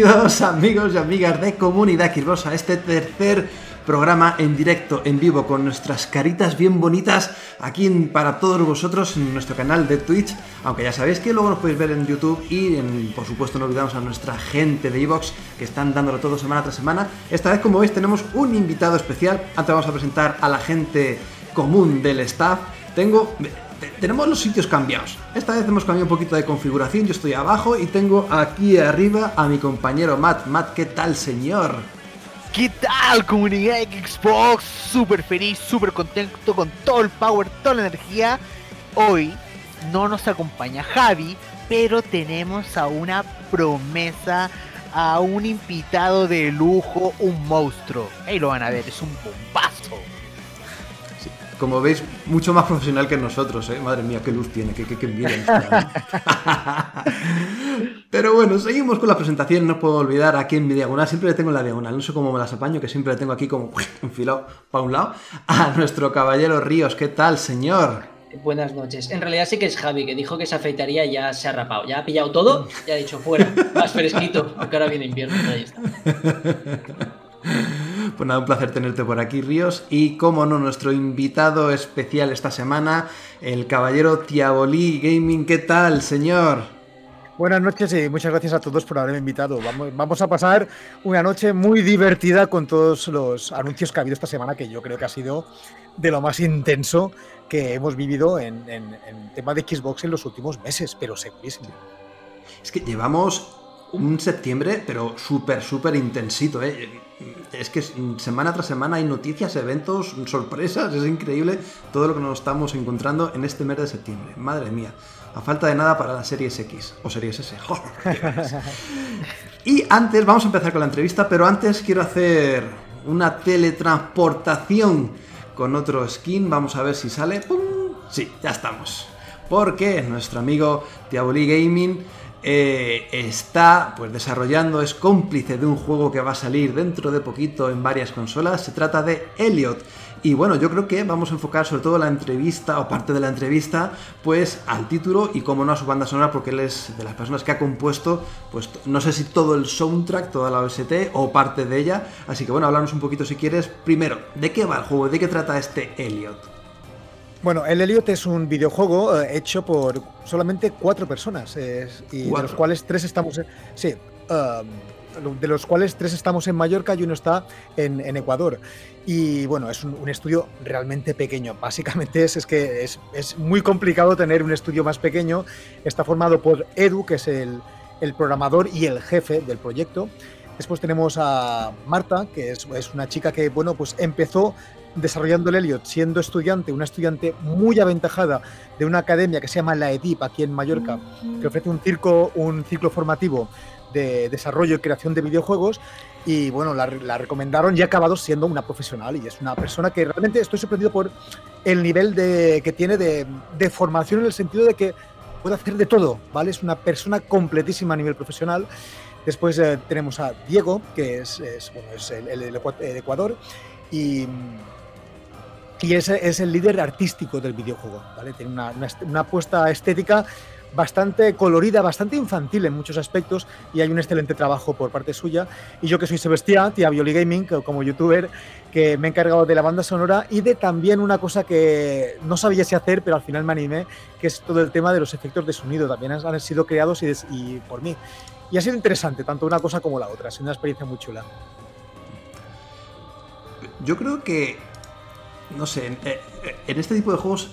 Bienvenidos amigos y amigas de Comunidad Xbox a este tercer programa en directo, en vivo, con nuestras caritas bien bonitas aquí para todos vosotros en nuestro canal de Twitch, aunque ya sabéis que luego nos podéis ver en YouTube y por supuesto no olvidamos a nuestra gente de Evox que están dándolo todo semana tras semana. Esta vez como veis tenemos un invitado especial, antes vamos a presentar a la gente común del staff. Tengo tenemos los sitios cambiados. Esta vez hemos cambiado un poquito de configuración. Yo estoy abajo y tengo aquí arriba a mi compañero Matt. Matt, ¿qué tal, señor? ¿Qué tal, comunidad de Xbox? Súper feliz, súper contento con todo el power, toda la energía. Hoy no nos acompaña Javi, pero tenemos a una promesa, a un invitado de lujo, un monstruo. Ahí lo van a ver, es un bombazo como veis, mucho más profesional que nosotros, ¿eh? Madre mía, qué luz tiene, qué, qué, qué Pero bueno, seguimos con la presentación, no puedo olvidar aquí en mi diagonal, siempre le tengo en la diagonal, no sé cómo me las apaño, que siempre le tengo aquí como enfilado para un lado, a nuestro caballero Ríos, ¿qué tal, señor? Buenas noches. En realidad sí que es Javi, que dijo que se afeitaría y ya se ha rapado. Ya ha pillado todo y ha dicho fuera, más fresquito, porque ahora viene invierno. Ahí está. Pues nada, un placer tenerte por aquí, Ríos. Y como no, nuestro invitado especial esta semana, el caballero Tiabolí Gaming. ¿Qué tal, señor? Buenas noches y muchas gracias a todos por haberme invitado. Vamos, vamos, a pasar una noche muy divertida con todos los anuncios que ha habido esta semana, que yo creo que ha sido de lo más intenso que hemos vivido en, en, en tema de Xbox en los últimos meses, pero segurísimo. Es que llevamos un septiembre, pero súper, súper intensito. ¿eh? Es que semana tras semana hay noticias, eventos, sorpresas. Es increíble todo lo que nos estamos encontrando en este mes de septiembre. Madre mía. A falta de nada para la Series X o Series S. y antes, vamos a empezar con la entrevista, pero antes quiero hacer una teletransportación con otro skin. Vamos a ver si sale. ¡Pum! Sí, ya estamos. Porque nuestro amigo Diaboli Gaming eh, está pues desarrollando, es cómplice de un juego que va a salir dentro de poquito en varias consolas. Se trata de Elliot. Y bueno, yo creo que vamos a enfocar sobre todo la entrevista o parte de la entrevista, pues al título y como no a su banda sonora, porque él es de las personas que ha compuesto, pues no sé si todo el soundtrack, toda la OST o parte de ella. Así que bueno, hablarnos un poquito si quieres. Primero, ¿de qué va el juego? ¿De qué trata este Elliot? Bueno, el Elliot es un videojuego eh, hecho por solamente cuatro personas, y de los cuales tres estamos en, sí, um, de los cuales tres estamos en Mallorca y uno está en, Ecuador. Y bueno, es un, estudio realmente pequeño. Básicamente es, es que es, es, muy complicado tener un estudio más pequeño. Está formado por Edu, que es el, el programador y el jefe del proyecto. Después tenemos a Marta, que es, es, una chica que, bueno, pues empezó desarrollando el Elliot siendo estudiante, una estudiante muy aventajada de una academia que se llama la EDIP aquí en Mallorca, que ofrece un, circo, un ciclo formativo de desarrollo y creación de videojuegos. Y bueno, la, recomendaron y ha acabado siendo una profesional. Y es una persona que realmente estoy sorprendido por el nivel de, que tiene de, formación en el sentido de que puede hacer de todo, ¿vale? Es una persona completísima a nivel profesional. Después eh, tenemos a Diego, que es, bueno, es el, el, el Ecuador. Y, y ese es el líder artístico del videojuego, ¿vale? Tiene una, una, apuesta estética bastante colorida, bastante infantil en muchos aspectos y hay un excelente trabajo por parte suya. Y yo que soy Sebastián, tía Violi Gaming, como youtuber, que me he encargado de la banda sonora y de también una cosa que no sabía si hacer, pero al final me animé, que es todo el tema de los efectos de sonido. También han, sido creados y, y por mí. Y ha sido interesante, tanto una cosa como la otra. Ha sido una experiencia muy chula. Yo creo que no sé, eh, en, este tipo de juegos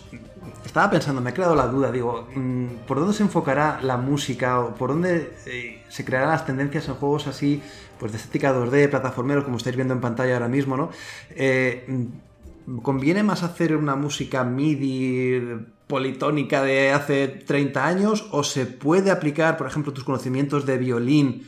estaba pensando, me ha creado la duda, digo, mm, ¿por dónde se enfocará la música o por dónde eh, se crearán las tendencias en juegos así, pues de estética 2D, plataformeros, como estáis viendo en pantalla ahora mismo, ¿no? Eh, ¿Conviene más hacer una música MIDI politónica de hace 30 años o se puede aplicar, por ejemplo, tus conocimientos de violín,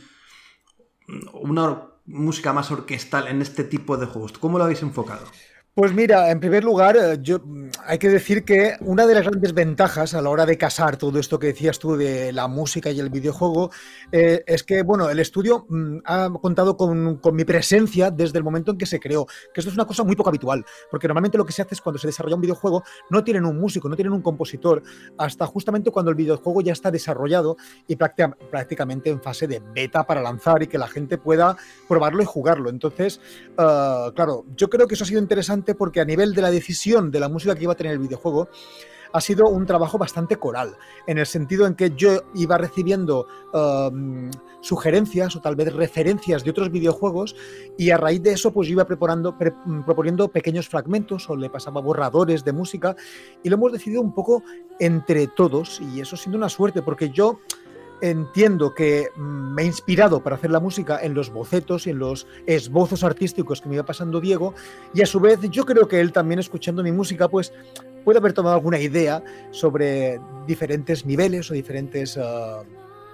una música más orquestal en este tipo de juegos? ¿Cómo lo habéis enfocado? Pues mira, en primer lugar, eh, yo mm, hay que decir que una de las grandes ventajas a la hora de casar todo esto que decías tú de la música y el videojuego eh, es que, bueno, el estudio mm, ha contado con, mi presencia desde el momento en que se creó, que esto es una cosa muy poco habitual, porque normalmente lo que se hace es cuando se desarrolla un videojuego, no tienen un músico, no tienen un compositor, hasta justamente cuando el videojuego ya está desarrollado y prácticamente en fase de beta para lanzar y que la gente pueda probarlo y jugarlo. Entonces, eh, claro, yo creo que eso ha sido interesante porque a nivel de la decisión de la música que iba a tener el videojuego, ha sido un trabajo bastante coral, en el sentido en que yo iba recibiendo um, sugerencias o tal vez referencias de otros videojuegos y a raíz de eso pues yo iba preparando, proponiendo pequeños fragmentos o le pasaba borradores de música y lo hemos decidido un poco entre todos y eso siendo una suerte porque yo entiendo que mm, me he inspirado para hacer la música en los bocetos y en los esbozos artísticos que me iba pasando Diego y a su vez yo creo que él también escuchando mi música pues puede haber tomado alguna idea sobre diferentes niveles o diferentes... Ah,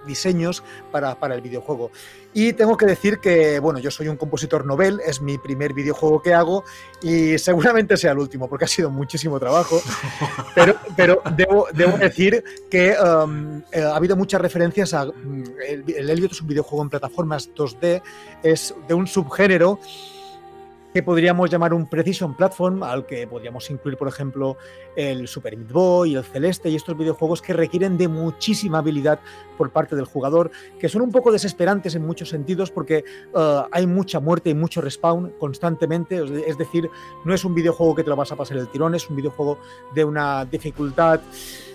diseños para, para, el videojuego. Y tengo que decir que, bueno, yo soy un compositor novel, es mi primer videojuego que hago y seguramente sea el último porque ha sido muchísimo trabajo, pero, pero debo, debo decir que um, eh, ha habido muchas referencias a... Mm, el, el Elliot es un videojuego en plataformas 2D, es de un subgénero que podríamos llamar un Precision Platform, al que podríamos incluir, por ejemplo, el Super Meat Boy, el Celeste y estos videojuegos que requieren de muchísima habilidad por parte del jugador, que son un poco desesperantes en muchos sentidos porque uh, hay mucha muerte y mucho respawn constantemente, es decir, no es un videojuego que te lo vas a pasar el tirón, es un videojuego de una dificultad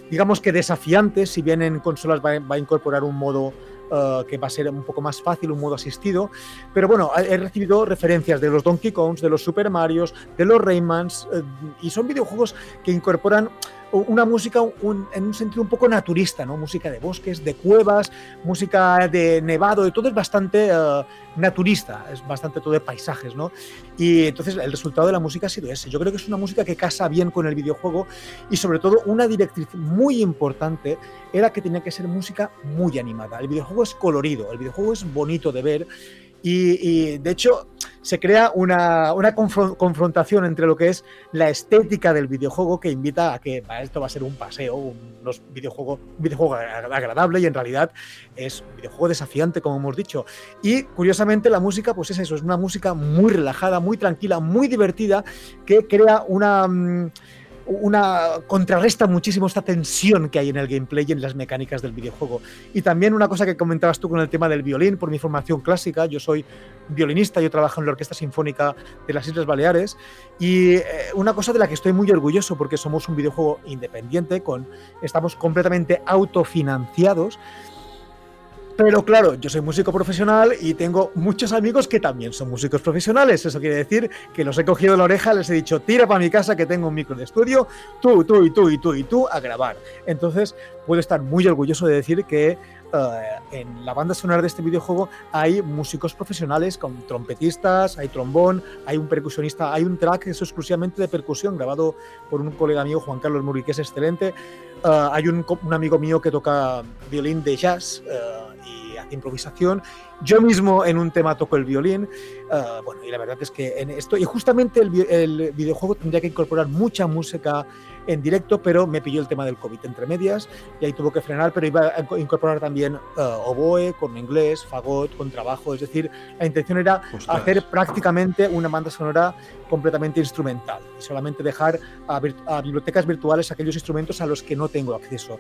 digamos que desafiante, si bien en consolas va a incorporar un modo eh, que va a ser un poco más fácil, un modo asistido. Pero bueno, he recibido referencias de los Donkey Kongs, de los Super Marios, de los Raymans, eh, y son videojuegos que incorporan una música en un sentido un poco naturista, ¿no? Música de bosques, de cuevas, música de nevado, todo es bastante eh, naturista, es bastante todo de paisajes, ¿no? Y entonces el resultado de la música ha sido ese. Yo creo que es una música que casa bien con el videojuego y sobre todo una directriz muy importante era que tenía que ser música muy animada. El videojuego es colorido, el videojuego es bonito de ver y, de hecho se crea una, confrontación entre lo que es la estética del videojuego que invita a que esto va a ser un paseo, un, videojuego, un videojuego agradable y en realidad es un videojuego desafiante, como hemos dicho. Y curiosamente la música, pues es eso, es una música muy relajada, muy tranquila, muy divertida, que crea una... Mm, una contrarresta muchísimo esta tensión que hay en el gameplay y en las mecánicas del videojuego. Y también una cosa que comentabas tú con el tema del violín, por mi formación clásica, yo soy violinista, yo trabajo en la Orquesta Sinfónica de las Islas Baleares y eh, una cosa de la que estoy muy orgulloso porque somos un videojuego independiente, con, estamos completamente autofinanciados pero claro, yo soy músico profesional y tengo muchos amigos que también son músicos profesionales. Eso quiere decir que los he cogido de la oreja, les he dicho, tira para mi casa que tengo un micro de estudio, tú, tú y tú y tú y tú a grabar. Entonces, puedo estar muy orgulloso de decir que eh, en la banda sonora de este videojuego hay músicos profesionales con trompetistas, hay trombón, hay un percusionista, hay un track que es exclusivamente de percusión grabado por un colega mío, Juan Carlos Muri, que es excelente. Eh, hay un, amigo mío que toca violín de jazz. Improvisación. Yo mismo en un tema toco el violín. Ah, bueno, y la verdad es que en esto, y justamente el, el videojuego tendría que incorporar mucha música en directo, pero me pilló el tema del COVID entre medias y ahí tuvo que frenar, pero iba a incorporar también uh, oboe, con inglés, fagot, con trabajo, es decir, la intención era hacer prácticamente una banda sonora completamente instrumental y solamente dejar a, bibliotecas virtuales aquellos instrumentos a los que no tengo acceso.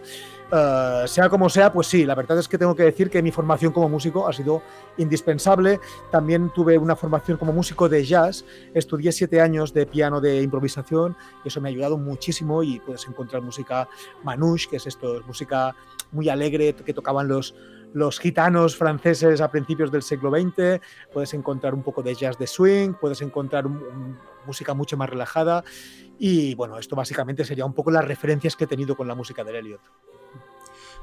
Uh, sea como sea, pues sí, la verdad es que tengo que decir que mi formación como músico ha sido indispensable. También tuve una formación como músico de jazz, estudié siete años de piano de improvisación y eso me ha ayudado muchísimo y puedes encontrar música manouche, que es esto, música muy alegre que tocaban los, los gitanos franceses a principios del siglo XX, puedes encontrar un poco de jazz de swing, puedes encontrar música mucho más relajada y bueno, esto básicamente sería un poco las referencias que he tenido con la música de Elliot.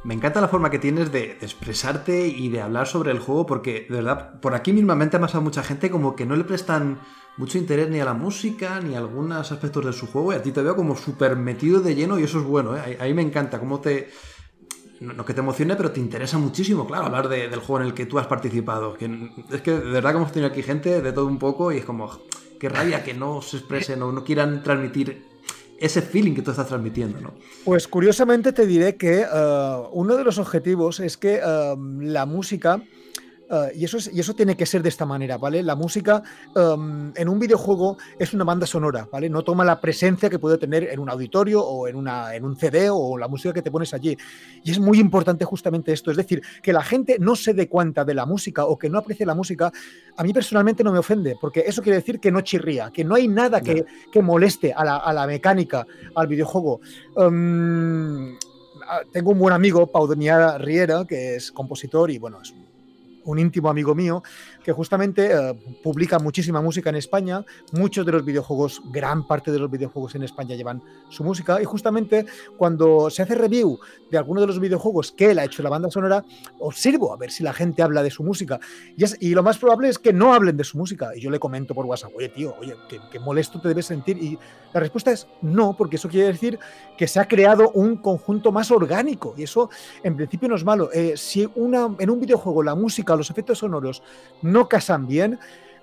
Me encanta la forma que tienes de, de, expresarte y de hablar sobre el juego porque, de verdad, por aquí mismamente ha pasado mucha gente como que no le prestan mucho interés ni a la música ni a algunos aspectos de su juego y a ti te veo como súper metido de lleno y eso es bueno, ¿eh? ahí, me encanta cómo te... No que te emocione, pero te interesa muchísimo, claro, hablar del juego en el que tú has participado. Que, es que de verdad que hemos tenido aquí gente de todo un poco y es como... qué rabia que no se expresen o no quieran transmitir ese feeling que tú estás transmitiendo, ¿no? Pues curiosamente te diré que eh, uno de los objetivos es que eh, la música Uh, y, eso es, y eso tiene que ser de esta manera, ¿vale? La música um, en un videojuego es una banda sonora, ¿vale? No toma la presencia que puede tener en un auditorio o en, una, en un CD o la música que te pones allí. Y es muy importante justamente esto, es decir, que la gente no se dé cuenta de la música o que no aprecie la música, a mí personalmente no me ofende, porque eso quiere decir que no chirría, que no hay nada que, que moleste a la, a la, mecánica, al videojuego. Um, tengo un buen amigo, Pau Deniara Riera, que es compositor y bueno, es un un íntimo amigo mío, que justamente eh, publica muchísima música en España. Muchos de los videojuegos, gran parte de los videojuegos en España llevan su música. Y justamente cuando se hace review de alguno de los videojuegos que él ha hecho la banda sonora, observo a ver si la gente habla de su música. Y, y lo más probable es que no hablen de su música. Y yo le comento por WhatsApp, oye tío, oye, qué, molesto te debes sentir. Y la respuesta es no, porque eso quiere decir que se ha creado un conjunto más orgánico. Y eso en principio no es malo. Eh, si una, en un videojuego la música, los efectos sonoros no casan bien,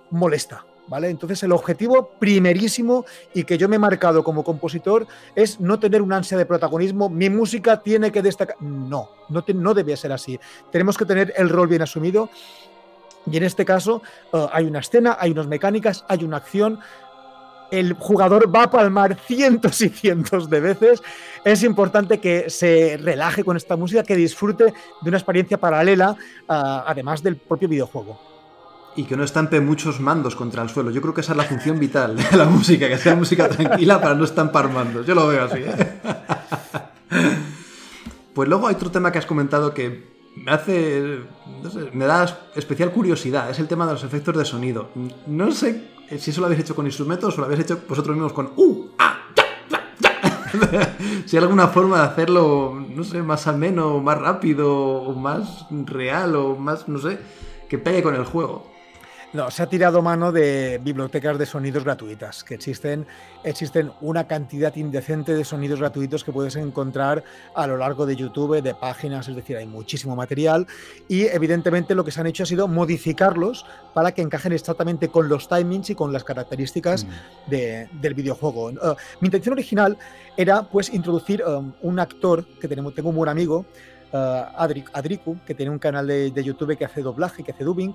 molesta. ¿Vale? Entonces el objetivo primerísimo y que yo me he marcado como compositor es no tener un ansia de protagonismo, mi música tiene que destacar. No, no, no debe ser así. Tenemos que tener el rol bien asumido y en este caso uh, hay una escena, hay unas mecánicas, hay una acción, el jugador va a palmar cientos y cientos de veces. Es importante que se relaje con esta música, que disfrute de una experiencia paralela, uh, además del propio videojuego. Y que no estampe muchos mandos contra el suelo. Yo creo que esa es la función vital de la música, que sea música tranquila para no estampar mandos. Yo lo veo así. ¿eh? Pues luego hay otro tema que has comentado que me hace. No sé, me da especial curiosidad. Es el tema de los efectos de sonido. No sé si eso lo habéis hecho con instrumentos o lo habéis hecho vosotros mismos con. ¡Uh! ¡Ah! si hay alguna forma de hacerlo, no sé, más ameno, más rápido, o más real, o más, no sé, que pegue con el juego. No, se ha tirado mano de bibliotecas de sonidos gratuitas, que existen, existen una cantidad indecente de sonidos gratuitos que puedes encontrar a lo largo de YouTube, de páginas, es decir, hay muchísimo material y evidentemente lo que se han hecho ha sido modificarlos para que encajen exactamente con los timings y con las características mm. del videojuego. Uh, mi intención original era pues introducir um, un actor que tenemos, tengo un buen amigo, uh, Adriku, que tiene un canal de, de YouTube que hace doblaje, que hace dubbing,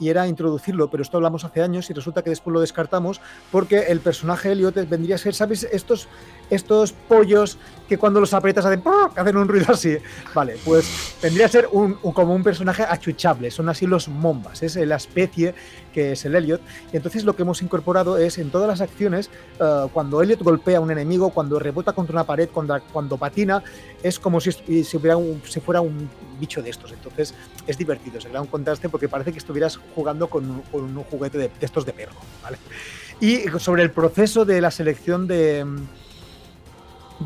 y era introducirlo, pero esto hablamos hace años y resulta que después lo descartamos porque el personaje Elliot vendría a ser, ¿sabes? Estos, estos pollos que cuando los aprietas hacen, hacen un ruido así. Vale, pues vendría a ser un, como un personaje achuchable, son así los mombas, es la especie que es el Elliot. Y entonces lo que hemos incorporado es en todas las acciones, uh, cuando Elliot golpea a un enemigo, cuando rebota contra una pared, cuando, cuando patina, es como si, si, si fuera un bicho de estos. Entonces es divertido, se crea un contraste porque parece que estuvieras jugando con, un juguete de, de estos de perro. ¿vale? Y sobre el proceso de la selección de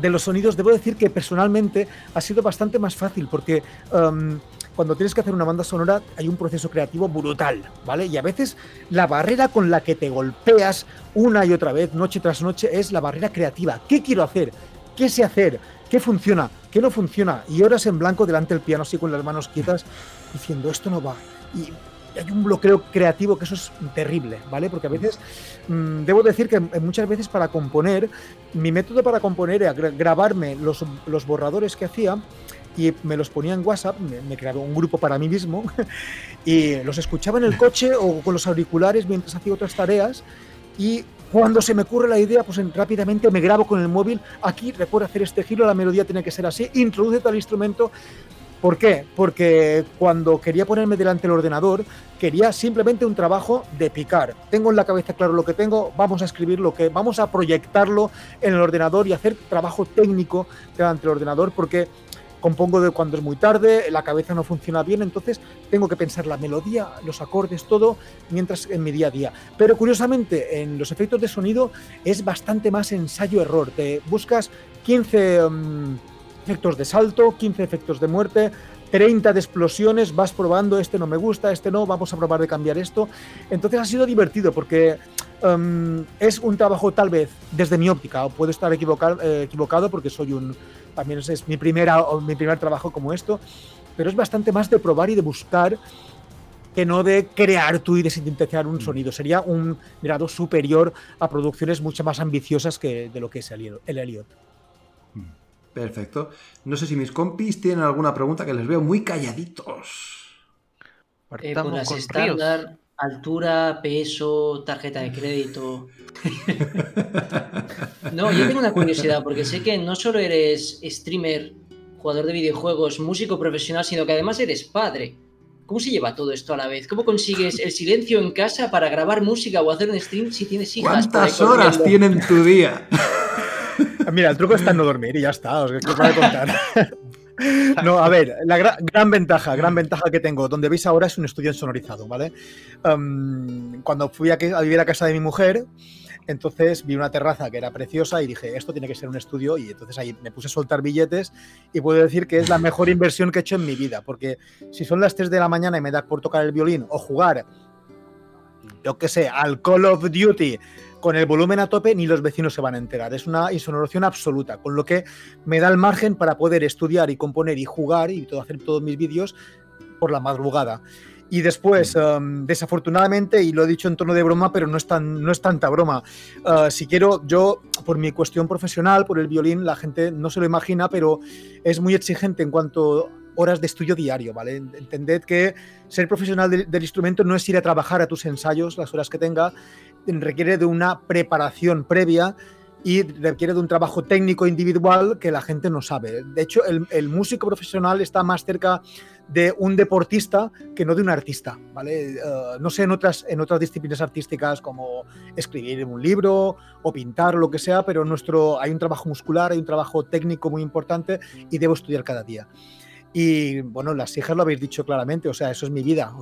de los sonidos, debo decir que personalmente ha sido bastante más fácil porque um, cuando tienes que hacer una banda sonora hay un proceso creativo brutal, ¿vale? Y a veces la barrera con la que te golpeas una y otra vez, noche tras noche, es la barrera creativa. ¿Qué quiero hacer? ¿Qué sé hacer? ¿Qué funciona? ¿Qué no funciona? Y horas en blanco delante del piano, así con las manos quietas, diciendo esto no va. Y hay un bloqueo creativo que eso es terrible, ¿vale? Porque a veces, mmm, debo decir que muchas veces para componer, mi método para componer era grabarme los, los borradores que hacía y me los ponía en WhatsApp, me, me creaba un grupo para mí mismo y los escuchaba en el coche o con los auriculares mientras hacía otras tareas y cuando se me ocurre la idea, pues rápidamente me grabo con el móvil, aquí recuerdo hacer este giro, la melodía tiene que ser así, introduce tal instrumento, ¿Por qué? Porque cuando quería ponerme delante del ordenador, quería simplemente un trabajo de picar. Tengo en la cabeza claro lo que tengo, vamos a escribir lo que, vamos a proyectarlo en el ordenador y hacer trabajo técnico delante del ordenador, porque compongo de cuando es muy tarde, la cabeza no funciona bien, entonces tengo que pensar la melodía, los acordes, todo, mientras en mi día a día. Pero curiosamente, en los efectos de sonido es bastante más ensayo-error. Te buscas 15... Um, efectos de salto, 15 efectos de muerte, 30 de explosiones, vas probando, este no me gusta, este no, vamos a probar de cambiar esto. Entonces ha sido divertido porque um, es un trabajo tal vez desde mi óptica, o puedo estar equivocado, eh, equivocado porque soy un, también es, es mi, primera, mi primer trabajo como esto, pero es bastante más de probar y de buscar que no de crear tú y de sintetizar un sonido. Sería un grado superior a producciones mucho más ambiciosas que de lo que es el, el Elliot. Perfecto. No sé si mis compis tienen alguna pregunta que les veo muy calladitos. Eh, las estándar, altura, peso, tarjeta de crédito. no, yo tengo una curiosidad, porque sé que no solo eres streamer, jugador de videojuegos, músico profesional, sino que además eres padre. ¿Cómo se lleva todo esto a la vez? ¿Cómo consigues el silencio en casa para grabar música o hacer un stream si tienes hijas? ¿Cuántas horas tienen tu día? Mira, el truco está en no dormir y ya está, os, os voy a contar. No, a ver, la gran ventaja, gran ventaja que tengo, donde veis ahora es un estudio sonorizado, ¿vale? cuando fui a, vivir a casa de mi mujer, entonces vi una terraza que era preciosa y dije, esto tiene que ser un estudio y entonces ahí me puse a soltar billetes y puedo decir que es la mejor inversión que he hecho en mi vida, porque si son las 3 de la mañana y me da por tocar el violín o jugar, yo qué sé, al Call of Duty con el volumen a tope ni los vecinos se van a enterar. Es una insonoración absoluta, con lo que me da el margen para poder estudiar y componer y jugar y todo, hacer todos mis vídeos por la madrugada. Y después, um, desafortunadamente, y lo he dicho en tono de broma, pero no es, tan, no es tanta broma, uh, si quiero, yo, por mi cuestión profesional, por el violín, la gente no se lo imagina, pero es muy exigente en cuanto horas de estudio diario, ¿vale? Entended que ser profesional del instrumento no es ir a trabajar a tus ensayos, las horas que tenga, requiere de una preparación previa y requiere de un trabajo técnico individual que la gente no sabe. De hecho, el, músico profesional está más cerca de un deportista que no de un artista, ¿vale? Eh, no sé en otras, en otras disciplinas artísticas como escribir un libro o pintar lo que sea, pero nuestro, hay un trabajo muscular, hay un trabajo técnico muy importante y debo estudiar cada día. Y bueno, las hijas lo habéis dicho claramente, o sea, eso es mi vida.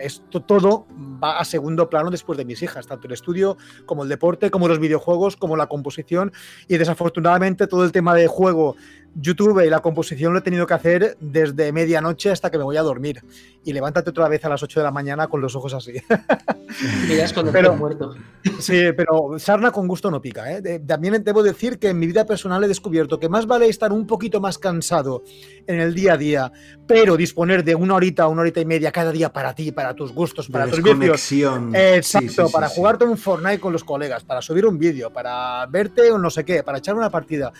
esto todo va a segundo plano después de mis hijas, tanto el estudio como el deporte, como los videojuegos, como la composición. Y desafortunadamente todo el tema de juego YouTube y la composición lo he tenido que hacer desde medianoche hasta que me voy a dormir. Y levántate otra vez a las 8 de la mañana con los ojos así. pero, muerto. Sí, pero sarna con gusto no pica. ¿eh? También debo decir que en mi vida personal he descubierto que más vale estar un poquito más cansado en el día a día, pero disponer de una horita o una horita y media cada día para ti, para tus gustos, para tus vicios. Exacto, para jugarte un Fortnite con los colegas, para subir un vídeo, para verte o no sé qué, para echar una partida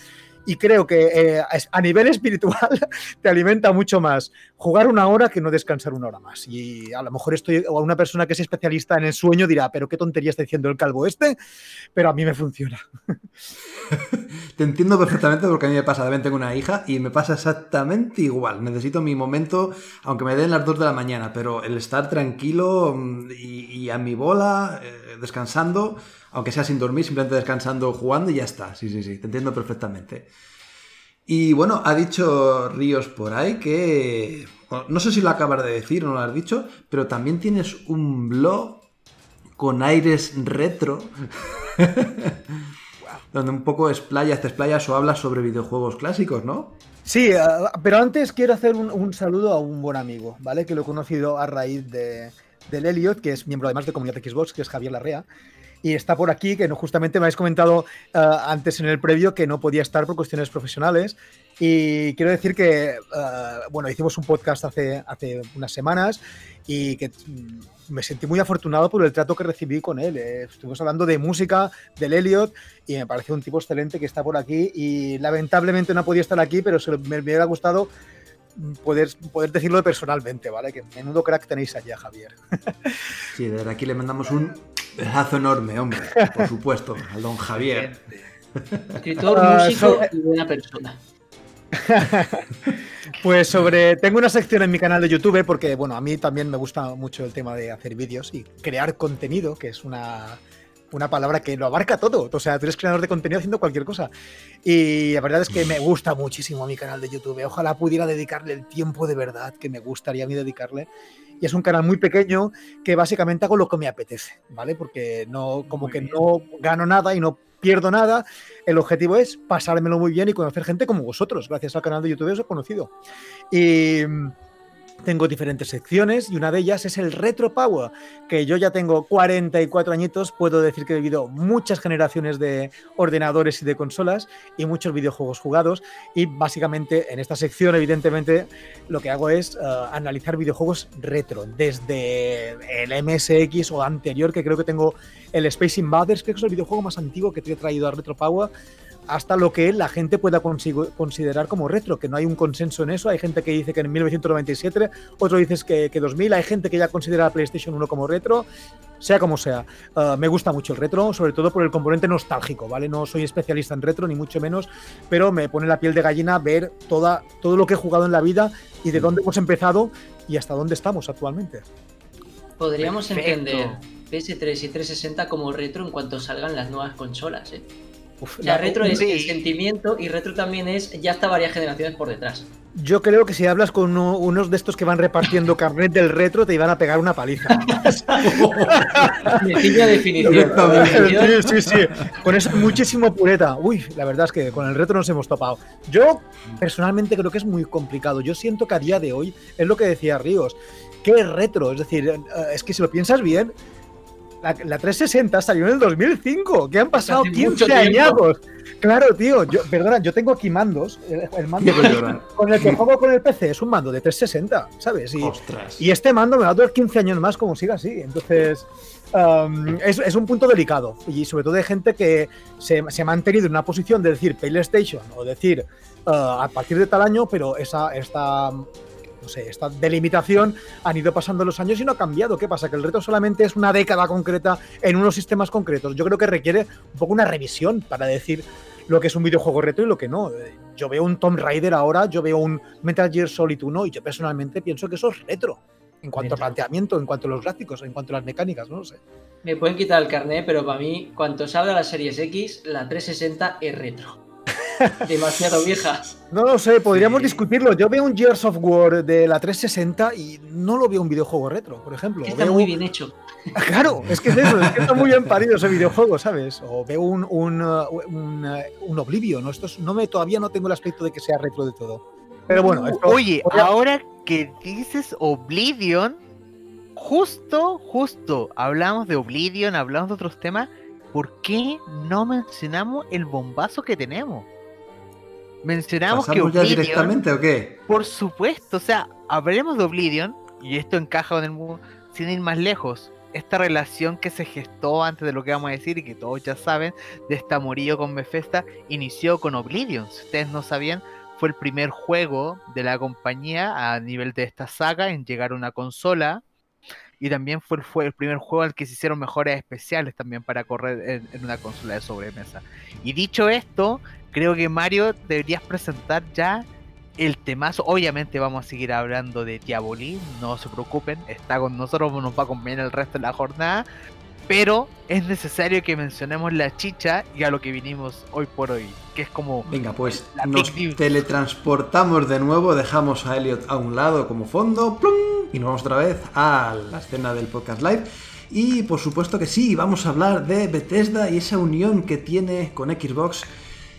y creo que eh, a nivel espiritual te alimenta mucho más jugar una hora que no descansar una hora más. Y a lo mejor estoy, o una persona que es especialista en el sueño dirá, pero qué tontería está diciendo el calvo este, pero a mí me funciona. Te entiendo perfectamente porque a mí me pasa, también tengo una hija y me pasa exactamente igual. Necesito mi momento, aunque me den las dos de la mañana, pero el estar tranquilo mm, y, a mi bola, eh, descansando aunque sea sin dormir, simplemente descansando, jugando y ya está. Sí, sí, sí, te entiendo perfectamente. Y bueno, ha dicho Ríos por ahí que, no sé si lo acabas de decir o no lo has dicho, pero también tienes un blog con aires retro. donde un poco explayas, te explayas o hablas sobre videojuegos clásicos, ¿no? Sí, ah, pero antes quiero hacer un, saludo a un buen amigo, ¿vale? Que lo he conocido a raíz de, del Elliot, que es miembro además de Comunidad Xbox, que es Javier Larrea y está por aquí, que no, justamente me habéis comentado eh, antes en el previo que no podía estar por cuestiones profesionales. Y quiero decir que, eh, bueno, hicimos un podcast hace, hace unas semanas y que mm, me sentí muy afortunado por el trato que recibí con él. Eh, estuvimos hablando de música, del Elliot, y me pareció un tipo excelente que está por aquí. Y lamentablemente no podía estar aquí, pero me, me hubiera gustado poder, poder decirlo personalmente, ¿vale? Que menudo crack tenéis allá, Javier. Sí, desde aquí le mandamos un besazo enorme, hombre, por supuesto, al don Javier. Escritor, ah, músico y buena persona. pues sobre. Tengo una sección en mi canal de YouTube porque, bueno, a mí también me gusta mucho el tema de hacer vídeos y crear contenido, que es una una palabra que lo abarca todo. O sea, tú eres creador de contenido haciendo cualquier cosa. Y la verdad es que me gusta muchísimo mi canal de YouTube. Ojalá pudiera dedicarle el tiempo de verdad que me gustaría a mí dedicarle. Y es un canal muy pequeño que básicamente hago lo que me apetece, ¿vale? Porque no, como que no gano nada y no pierdo nada. El objetivo es pasármelo muy bien y conocer gente como vosotros. Gracias al canal de YouTube os he conocido. Y tengo diferentes secciones y una de ellas es el Retro Power, que yo ya tengo 44 añitos, puedo decir que he vivido muchas generaciones de ordenadores y de consolas y muchos videojuegos jugados. Y básicamente en esta sección evidentemente lo que hago es uh, analizar videojuegos retro, desde el MSX o anterior, que creo que tengo el Space Invaders, que es el videojuego más antiguo que te he traído a Retro Power, hasta lo que la gente pueda considerar como retro, que no hay un consenso en eso. Hay gente que dice que en 1997, otro dice que, que 2000, hay gente que ya considera la PlayStation 1 como retro, sea como sea. Uh, me gusta mucho el retro, sobre todo por el componente nostálgico, ¿vale? No soy especialista en retro, ni mucho menos, pero me pone la piel de gallina ver toda, todo lo que he jugado en la vida y de dónde hemos empezado y hasta dónde estamos actualmente. Podríamos Perfecto. entender PS3 y 360 como retro en cuanto salgan las nuevas consolas, ¿eh? Ya retro es el sentimiento y retro también es ya está varias generaciones por detrás. Yo creo que si hablas con unos de estos que van repartiendo carnet del retro, te iban a pegar una paliza. definición. Sí, sí, sí. Con eso muchísimo pureta. Uy, la verdad es que con el retro nos hemos topado. Yo personalmente creo que es muy complicado. Yo siento que a día de hoy es lo que decía Ríos. ¿Qué es retro? Es decir, eh, es que si lo piensas bien, la, 360 salió en el 2005, que han pasado 15 años. Claro, tío, yo, perdona, yo tengo aquí mandos. El, mando con el que juego con el PC es un mando de 360, ¿sabes? Y, y este mando me va a durar 15 años más como siga así. Entonces, um, es, un punto delicado. Y sobre todo de gente que se, se, ha mantenido en una posición de decir PlayStation o decir uh, a partir de tal año, pero esa, esta no sé, esta delimitación han ido pasando los años y no ha cambiado. ¿Qué pasa? Que el reto solamente es una década concreta en unos sistemas concretos. Yo creo que requiere un poco una revisión para decir lo que es un videojuego reto y lo que no. Yo veo un Tomb Raider ahora, yo veo un Metal Gear Solid 1 y yo personalmente pienso que eso es retro. En cuanto a planteamiento, en cuanto a los gráficos, en cuanto a las mecánicas, no lo sé. Me pueden quitar el carnet, pero para mí, cuando se habla de las series X, la 360 es retro. Demasiado vieja. No lo sé, podríamos discutirlo. Yo veo un Gears of War de la 360 y no lo veo un videojuego retro, por ejemplo. está muy bien hecho. Claro, es que es eso, es que está muy bien parido ese videojuego, ¿sabes? O veo un, un, uh, un, uh, un Oblivion, ¿no? Esto no me, todavía no tengo el aspecto de que sea retro de todo. Pero bueno, Oye, ahora que dices Oblivion, justo, justo, hablamos de Oblivion, hablamos de otros temas, ¿por qué no mencionamos el bombazo que tenemos? mencionamos que Oblivion, ya directamente o qué? Por supuesto, o sea, hablaremos de Oblivion y esto encaja con el mundo sin ir más lejos. Esta relación que se gestó antes de lo que vamos a decir y que todos ya saben de esta morillo con Bethesda inició con Oblivion. Si ustedes no sabían, fue el primer juego de la compañía a nivel de esta saga en llegar a una consola y también fue, fue, el primer juego al que se hicieron mejores especiales también para correr en, una consola de sobremesa. Y dicho esto, creo que Mario deberías presentar ya el temazo. Obviamente vamos a seguir hablando de Diaboli, no se preocupen, está con nosotros, nos va a acompañar el resto de la jornada. Pero es necesario que mencionemos la chicha y a lo que vinimos hoy por hoy, que es como... Venga, pues nos teletransportamos de nuevo, dejamos a Elliot a un lado como fondo, y nos vamos otra vez a la escena del podcast live. Y por supuesto que sí, vamos a hablar de Bethesda y esa unión que tiene con Xbox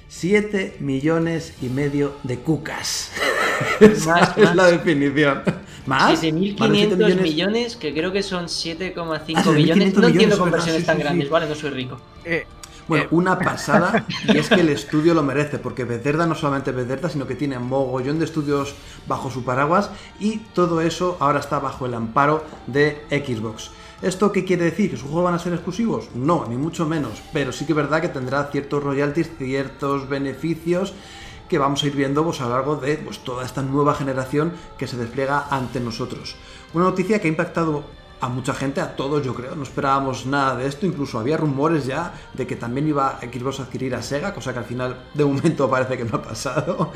7 millones y medio de cucas. Esa es la definición. ¿Más? 7.500 millones? que creo que son 7,5 millones. No entiendo conversiones tan grandes, ¿vale? No soy rico. Eh, bueno, eh. una pasada, y es que el estudio lo merece, porque Bethesda no solamente Bethesda, sino que tiene mogollón de estudios bajo su paraguas, y todo eso ahora está bajo el amparo de Xbox. ¿Esto qué quiere decir? ¿Que sus juegos van a ser exclusivos? No, ni mucho menos. Pero sí que es verdad que tendrá ciertos royalties, ciertos beneficios que vamos a ir viendo pues, a lo largo de pues, toda esta nueva generación que se despliega ante nosotros. Una noticia que ha impactado a mucha gente, a todos yo creo, no esperábamos nada de esto, incluso había rumores ya de que también iba Xbox a adquirir a Sega, cosa que al final de momento parece que no ha pasado.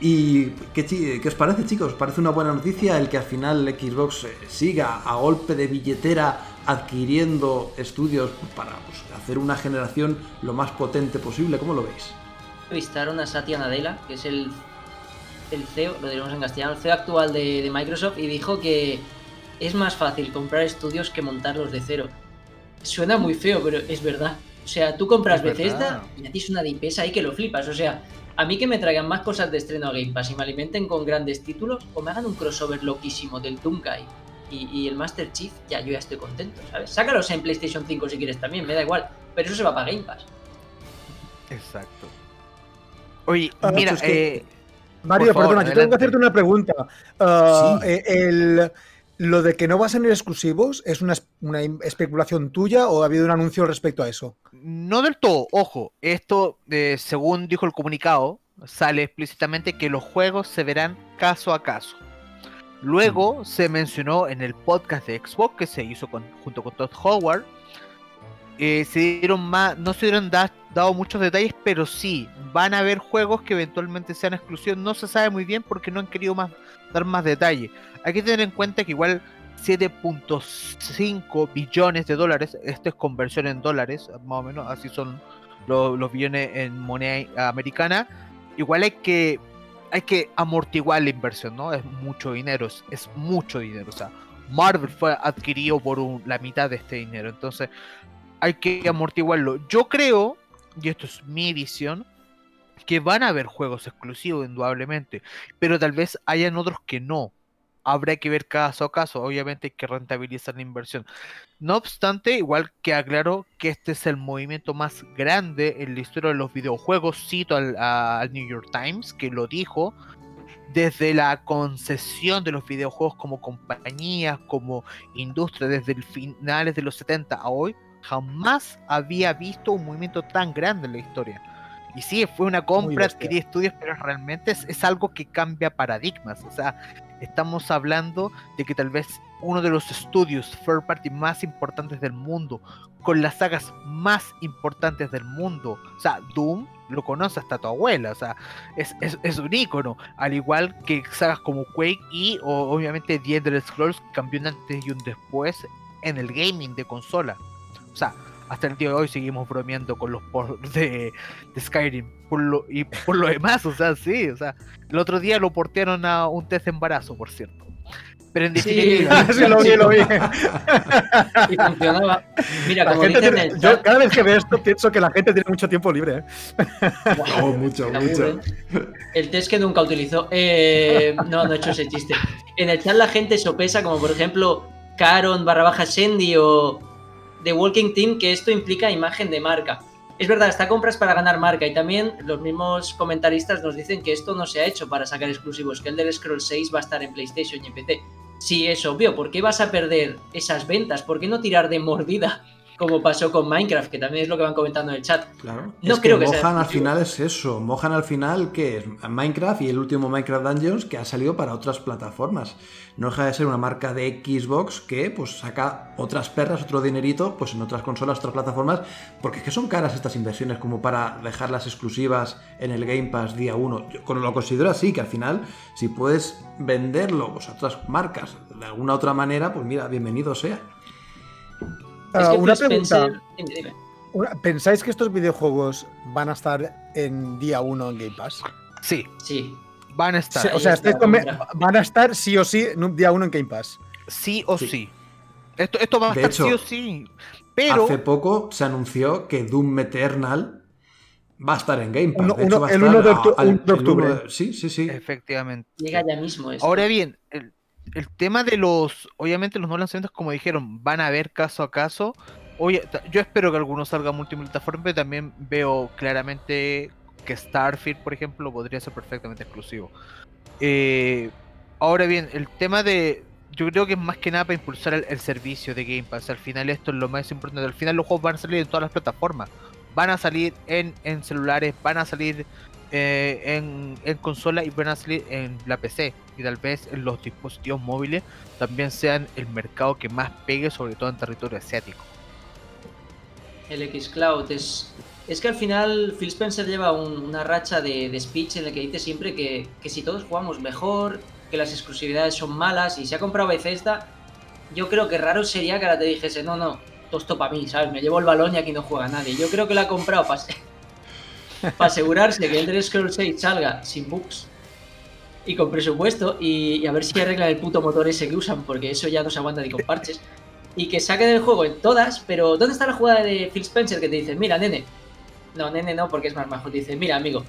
¿Y qué, os parece chicos? ¿Parece una buena noticia el que al final Xbox eh, siga a golpe de billetera adquiriendo estudios para pues, hacer una generación lo más potente posible? ¿Cómo lo veis? Vistaron a Satya Nadella, que es el, el CEO, lo diremos en castellano, el CEO actual de Microsoft, y dijo que es más fácil comprar estudios que montarlos de cero. Suena muy feo, pero es verdad. O sea, tú compras Bethesda y a ti es una de ahí que lo flipas. O sea, A mí que me traigan más cosas de estreno a Game Pass y me alimenten con grandes títulos, o me hagan un crossover loquísimo del Doomguy y, y el Master Chief, ya yo ya estoy contento, ¿sabes? Sácalos en PlayStation 5 si quieres también, me da igual, pero eso se va para Game Pass. Exacto. Oye, Ah, mira, pues que- eh, Mario, favor, perdona, yo tengo que hacerte una pregunta. Ah, Sí. eh, el- ¿Lo de que no vas a ser exclusivos es una, especulación tuya o ha habido un anuncio respecto a eso? no del todo, ojo, esto, eh, según dijo el comunicado, sale explícitamente que los juegos se verán caso a caso. Luego se mencionó en el podcast de Xbox que se hizo con- junto con Todd Howard. eh, se dieron más, no se dieron da- dado muchos detalles, pero sí, van a haber juegos que eventualmente sean exclusivos. No se sabe muy bien porque no han querido más, dar más detalle. Hay que tener en cuenta que igual 7.5 billones de dólares, esto es conversión en dólares, más o menos, así son lo- los billones en moneda americana. Igual hay que hay que amortiguar la inversión, ¿no? Es mucho dinero, es, mucho dinero. O sea, Marvel fue adquirido por la mitad de este dinero, entonces hay que amortiguarlo. Yo creo, y esto es mi visión, que van a haber juegos exclusivos, indudablemente, pero tal vez hayan otros que no. Habrá que ver caso a caso, obviamente hay que rentabilizar la inversión. No obstante, igual que aclaro que este es el movimiento más grande en la historia de los videojuegos, cito al, a- al New York Times, que lo dijo, desde la concesión de los videojuegos como compañías, como industria, desde el finales de los 70 a hoy, jamás había visto un movimiento tan grande en la historia. Y sí, fue una compra, adquirir estudios, pero realmente es, es algo que cambia paradigmas. O sea, estamos hablando de que tal vez uno de los estudios third party más importantes del mundo, con las sagas más importantes del mundo, o sea, Doom lo conoce hasta tu abuela, o sea, es, un ícono, al igual que sagas como Quake y o- obviamente The Elder Scrolls cambió un antes y un después en el gaming de consola. O sea, hasta el día de hoy seguimos bromeando con los ports de, de Skyrim. Por lo, y por lo demás, o sea, sí, o sea, el otro día lo portearon a un test de embarazo, por cierto. Pero en definitiva, Sí, lo vi, lo vi. Y funcionaba. Mira, La como gente dicen en tiene- el yo cada vez que veo esto pienso que la gente tiene mucho tiempo libre. ¿eh? Oh, mucho, mucho. El test que nunca utilizó. Eh, no, no he hecho ese chiste. En el chat la gente sopesa, como por ejemplo Caron barra baja Sandy o The Walking Team, que esto implica imagen de marca. Es verdad, esta compra es para ganar marca y también los mismos comentaristas nos dicen que esto no se ha hecho para sacar exclusivos, que el del Scroll 6 va a estar en PlayStation y en PC. Sí, es obvio, ¿por qué vas a perder esas ventas? ¿Por qué no tirar de mordida? Como pasó con Minecraft, que también es lo que van comentando en el chat. Claro. No es creo que que sea Mohan al exclusivo. final es eso. Mohan al final que es Minecraft y el último Minecraft Dungeons que ha salido para otras plataformas. No deja de ser una marca de Xbox que pues saca otras perras, otro dinerito, pues en otras consolas, otras plataformas, porque es que son caras estas inversiones como para dejarlas exclusivas en el Game Pass día 1. Yo lo considero así, que al final, si puedes venderlo pues, a otras marcas de alguna otra manera, pues mira, bienvenido sea. Es Ah, que una Phil pregunta. Spencer- ¿Pensáis que estos videojuegos van a estar en día 1 en Game Pass? sí, Sí, van a estar. Sí, o sea, está estáis van a estar sí o sí en un día 1 en Game Pass. Sí o Sí. sí. Esto, esto va a De estar hecho, sí o sí. Pero Hace poco se anunció que Doom Eternal va a estar en Game Pass. Uno- De hecho, uno- va a el estar 1 de a- octu- al- 1 de el octubre. uno de- Sí, sí, sí. efectivamente. llega ya mismo esto. Ahora bien, el, el tema de los, obviamente los nuevos lanzamientos, como dijeron, van a ver caso a caso. Oye, yo espero que algunos salgan multiplataforma, pero también veo claramente que Starfield, por ejemplo, podría ser perfectamente exclusivo. Eh, ahora bien, el tema de, yo creo que es más que nada para impulsar el, el servicio de Game Pass. Al final esto es lo más importante. Al final los juegos van a salir en todas las plataformas. Van a salir en, en celulares, van a salir eh, en, consola y salir en la PC. Y tal vez en los dispositivos móviles también sean el mercado que más pegue, sobre todo en territorio asiático. El Xcloud es. Es que al final Phil Spencer lleva un- una racha de, de speech en el que dice siempre que, que si todos jugamos mejor, que las exclusividades son malas y se ha comprado Bethesda, yo creo que raro sería que ahora te dijese, no, no, todo esto para mí, ¿sabes? Me llevo el balón y aquí no juega nadie. Yo creo que lo ha comprado para asegurarse que el Elder Scrolls 6 salga sin bugs y con presupuesto y, y a ver si arreglan el puto motor ese que usan, porque eso ya no se aguanta ni con parches. Y que saquen el juego en todas, pero ¿dónde está la jugada de Phil Spencer que te dice, mira, nene? No, nene no, porque es más majo. Te dice, mira, amigo,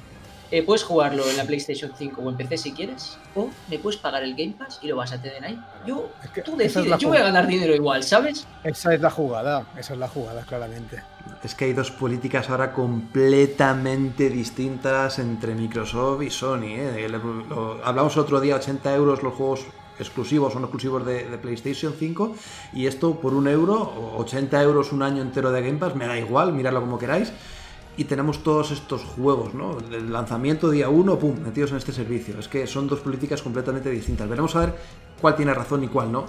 eh, puedes jugarlo en la PlayStation 5 o en PC si quieres, o me puedes pagar el Game Pass y lo vas a tener ahí. Yo, tú decides, yo voy a ganar dinero igual, ¿sabes? Esa es la jugada, esa es la jugada, claramente. Es que hay dos políticas ahora completamente distintas entre Microsoft y Sony. ¿eh? hablamos otro día, 80 euros los juegos exclusivos, son exclusivos de, de, PlayStation 5 y esto por un euro, 80 euros un año entero de Game Pass, me da igual, miradlo como queráis y tenemos todos estos juegos, ¿no? El lanzamiento día uno, pum, metidos en este servicio. Es que son dos políticas completamente distintas. Veremos a ver cuál tiene razón y cuál no.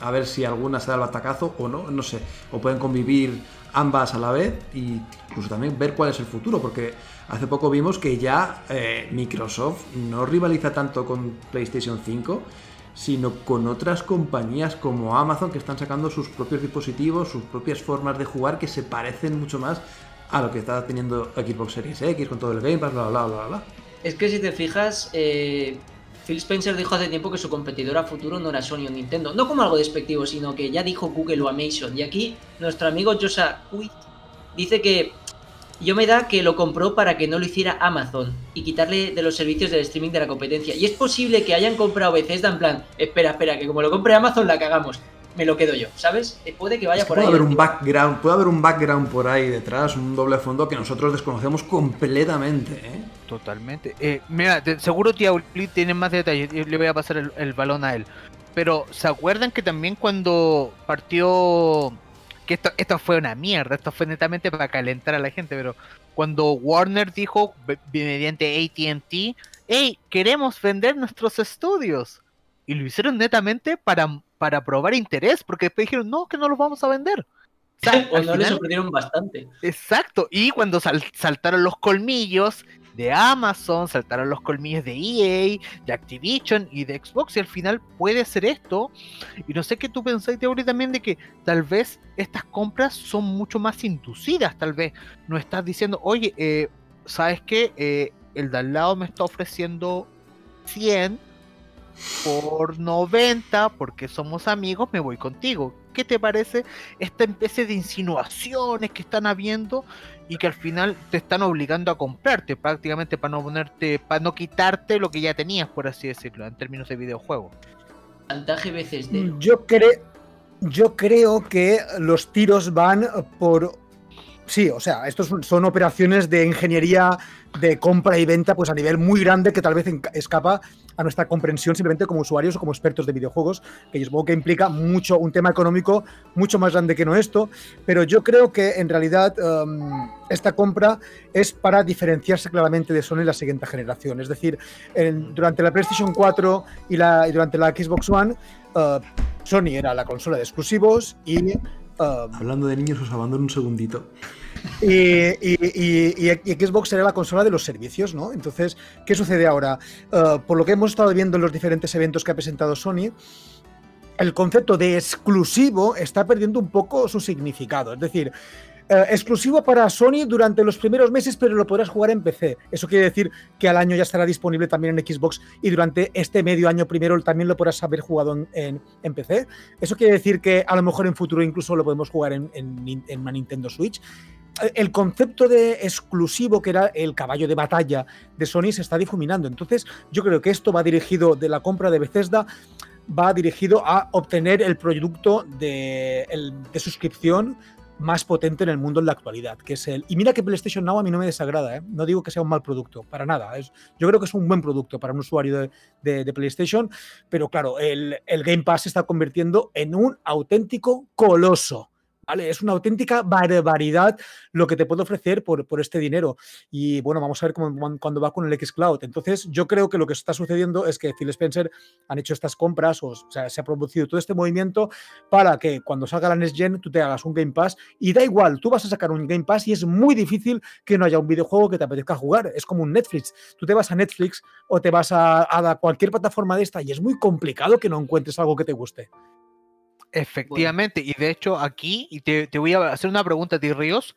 A ver si alguna se da el atacazo o no, no sé. O pueden convivir ambas a la vez y incluso también ver cuál es el futuro, porque hace poco vimos que ya eh, Microsoft no rivaliza tanto con PlayStation 5, sino con otras compañías como Amazon que están sacando sus propios dispositivos, sus propias formas de jugar que se parecen mucho más a lo que está teniendo Xbox Series X con todo el Game Pass, bla, bla, bla, bla. Es que si te fijas, eh, Phil Spencer dijo hace tiempo que su competidor a futuro no era Sony o Nintendo. No como algo despectivo, sino que ya dijo Google o Amazon. Y aquí nuestro amigo Josa Kuit dice que yo me da que lo compró para que no lo hiciera Amazon y quitarle de los servicios del streaming de la competencia. Y es posible que hayan comprado Bethesda en plan, espera, espera, que como lo compre Amazon la cagamos me lo quedo yo, ¿sabes? Eh, puede que vaya por puede ahí. Haber un background, puede haber un background por ahí detrás, un doble fondo que nosotros desconocemos completamente. ¿eh? Totalmente. Eh, mira, seguro Tía tiene más detalles, le voy a pasar el, balón a él. Pero, ¿se acuerdan que también cuando partió... Que esto, esto fue una mierda, esto fue netamente para calentar a la gente, pero cuando Warner dijo mediante ATT, hey, queremos vender nuestros estudios. Y lo hicieron netamente para para probar interés, porque después dijeron, no, que no los vamos a vender. O sea, no les sorprendieron bastante. Exacto, y cuando saltaron los colmillos de Amazon, saltaron los colmillos de EA, de Activision y de Xbox, y al final puede ser esto. Y no sé qué tú pensáis, Teori, también de que tal vez estas compras son mucho más inducidas, tal vez no estás diciendo, oye, eh, ¿sabes qué? Eh, el de al lado me está ofreciendo 100 por 90, porque somos amigos, me voy contigo. ¿Qué te parece esta especie de insinuaciones que están habiendo y que al final te están obligando a comprarte prácticamente para no ponerte, para no quitarte lo que ya tenías, por así decirlo, en términos de videojuego? veces de... Yo creo, yo creo que los tiros van por Sí, o sea, estos son operaciones de ingeniería de compra y venta pues a nivel muy grande que tal vez escapa a nuestra comprensión simplemente como usuarios o como expertos de videojuegos, que yo supongo que implica mucho un tema económico mucho más grande que no esto, pero yo creo que en realidad um, esta compra es para diferenciarse claramente de Sony en la siguiente generación, es decir, durante la PlayStation 4 y, durante la Xbox One, uh, Sony era la consola de exclusivos y Um, Hablando de niños, os abandono un segundito. Y, Xbox será la consola de los servicios, ¿no? Entonces, ¿qué sucede ahora? Uh, por lo que hemos estado viendo en los diferentes eventos que ha presentado Sony, el concepto de exclusivo está perdiendo un poco su significado. Es decir, eh, exclusivo para Sony durante los primeros meses, pero lo podrás jugar en PC. Eso quiere decir que al año ya estará disponible también en Xbox y durante este medio año primero también lo podrás haber jugado en, PC. Eso quiere decir que a lo mejor en futuro incluso lo podemos jugar en, una Nintendo Switch eh, el concepto de exclusivo, que era el caballo de batalla de Sony, se está difuminando. Entonces, yo creo que esto va dirigido de la compra de Bethesda, va dirigido a obtener el producto de suscripción más potente en el mundo en la actualidad, que es el... Y mira que PlayStation Now a mí no me desagrada, ¿eh? no digo que sea un mal producto, para nada. Yo creo que es un buen producto para un usuario de, de, PlayStation, pero claro, el, el Game Pass se está convirtiendo en un auténtico coloso. Es una auténtica barbaridad lo que te puede ofrecer por, por este dinero. Y bueno, vamos a ver cómo, cuando va con el Xcloud. Entonces, yo creo que lo que está sucediendo es que Phil Spencer han hecho estas compras, o, sea, se ha producido todo este movimiento para que cuando salga la Next Gen tú te hagas un Game Pass. Y da igual, tú vas a sacar un Game Pass y es muy difícil que no haya un videojuego que te apetezca jugar. Es como un Netflix. Tú te vas a Netflix o te vas a, a cualquier plataforma de esta y es muy complicado que no encuentres algo que te guste. Efectivamente, y de hecho aquí, y te, voy a hacer una pregunta a ti, Ríos.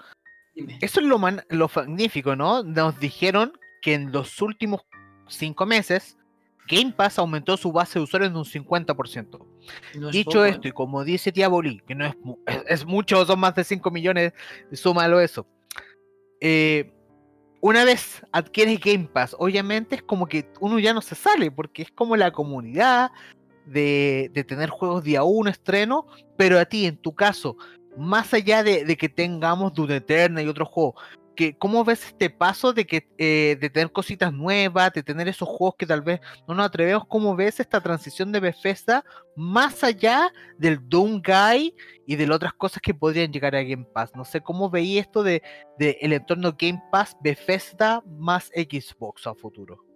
Eso es lo, lo magnífico, ¿no? Nos dijeron que en los últimos cinco meses Game Pass aumentó su base de usuarios en un 50%. Dicho esto, ¿eh? y como dice Diaboli, que no es, es, mucho, son más de 5 millones, súmalo eso. Eh, una vez adquieres Game Pass, obviamente es como que uno ya no se sale, porque es como la comunidad de, tener juegos día uno estreno, pero a ti, en tu caso, más allá de, que tengamos Dune Eterna y otros juegos, que, ¿cómo ves este paso de que eh, de tener cositas nuevas, de tener esos juegos que tal vez no nos atrevemos? ¿Cómo ves esta transición de Bethesda más allá del Doom Guy y de otras cosas que podrían llegar a Game Pass? No sé, ¿cómo veía esto de, de el entorno Game Pass Bethesda más Xbox a futuro?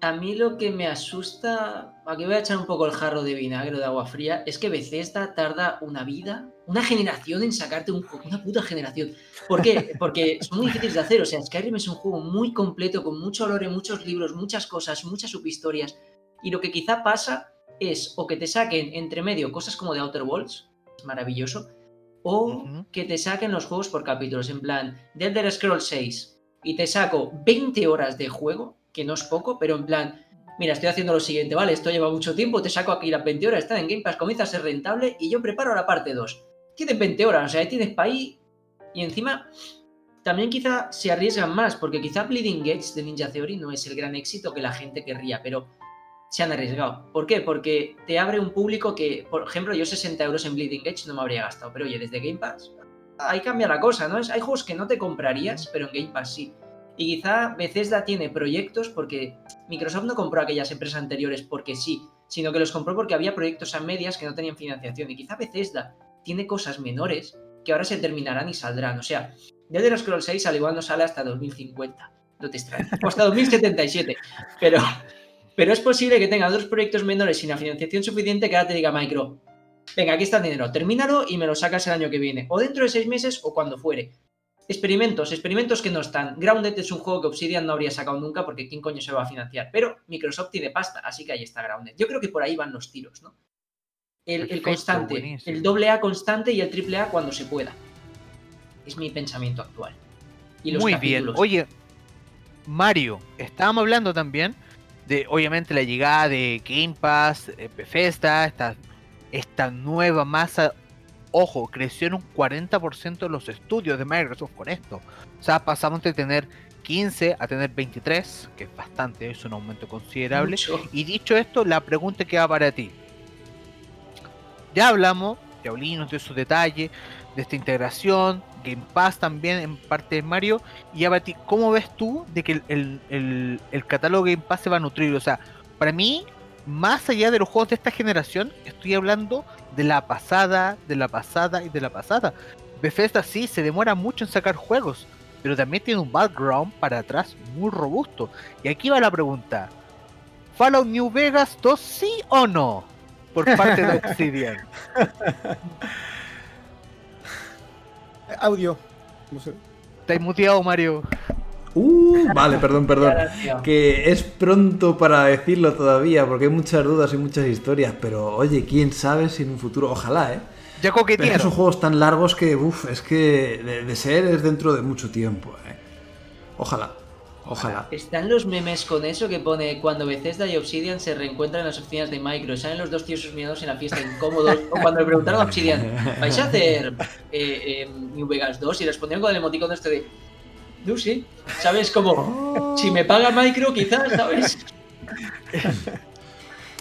A mí lo que me asusta, aquí voy a echar un poco el jarro de vinagre de agua fría, es que Bethesda tarda una vida, una generación en sacarte un juego, una puta generación. ¿Por qué? Porque son muy difíciles de hacer. O sea, Skyrim es un juego muy completo, con mucho lore, muchos libros, muchas cosas, muchas subhistorias. Y lo que quizá pasa es o que te saquen entre medio cosas como de Outer Worlds, maravilloso, o que te saquen los juegos por capítulos, en plan, The Elder Scrolls 6, y te saco 20 horas de juego que no es poco, pero en plan, mira, estoy haciendo lo siguiente, vale, esto lleva mucho tiempo, te saco aquí las 20 horas, está en Game Pass, comienza a ser rentable y yo preparo la parte 2. Tienes 20 horas, o sea, tienes para ahí y encima también quizá se arriesgan más, porque quizá Bleeding Gates de Ninja Theory no es el gran éxito que la gente querría, pero se han arriesgado. ¿Por qué? Porque te abre un público que, por ejemplo, yo 60 euros en Bleeding Edge no me habría gastado, pero oye, desde Game Pass, ahí cambia la cosa, ¿no? Hay juegos que no te comprarías, pero en Game Pass sí. Y quizá Bethesda tiene proyectos porque Microsoft no compró aquellas empresas anteriores porque sí, sino que los compró porque había proyectos a medias que no tenían financiación. Y quizá Bethesda tiene cosas menores que ahora se terminarán y saldrán. O sea, desde los Scroll 6 al igual no sale hasta 2050. No te extrañes. O hasta 2077. Pero, pero es posible que tenga dos proyectos menores sin la financiación suficiente que ahora te diga Micro, venga, aquí está el dinero, termínalo y me lo sacas el año que viene. O dentro de seis meses o cuando fuere. Experimentos, experimentos que no están. Grounded es un juego que Obsidian no habría sacado nunca porque quién coño se va a financiar. Pero Microsoft tiene pasta, así que ahí está Grounded. Yo creo que por ahí van los tiros, ¿no? El, constante, el doble A constante y el triple A cuando se pueda. Es mi pensamiento actual. Y Muy bien. Oye, Mario, estábamos hablando también de, obviamente, la llegada de Game Pass, eh, Bethesda, esta, esta nueva masa ojo, creció en un 40% los estudios de Microsoft con esto. O sea, pasamos de tener 15 a tener 23, que es bastante, es un aumento considerable. Y dicho esto, la pregunta que va para ti. Ya hablamos, ya hablamos de su detalle, de esta integración, Game Pass también en parte de Mario. Y ya para ti, ¿cómo ves tú de que el, el catálogo Game Pass se va a nutrir? O sea, para mí, más allá de los juegos de esta generación, estoy hablando de la pasada, de la pasada y de la pasada. Bethesda sí se demora mucho en sacar juegos, pero también tiene un background para atrás muy robusto. Y aquí va la pregunta: ¿Fallout New Vegas 2 sí o no? Por parte de Obsidian. Audio. No sé. Estáis muteado, Mario. Uh, vale, perdón, perdón. Que es pronto para decirlo todavía, porque hay muchas dudas y muchas historias, pero oye, quién sabe si en un futuro, ojalá, ¿eh? Ya coquetearon. Son juegos tan largos que, uff, es que de, ser es dentro de mucho tiempo, ¿eh? Ojalá. Ojalá. Están los memes con eso que pone cuando Bethesda y Obsidian se reencuentran en las oficinas de Micro. Salen los dos tíos mirados en la fiesta incómodos. o cuando le preguntaron a Obsidian, ¿vais a hacer eh, eh, New Vegas 2? Y respondieron con el emoticono este de no sí. ¿Sabes? Como, oh. si me paga Micro, quizás, ¿sabes?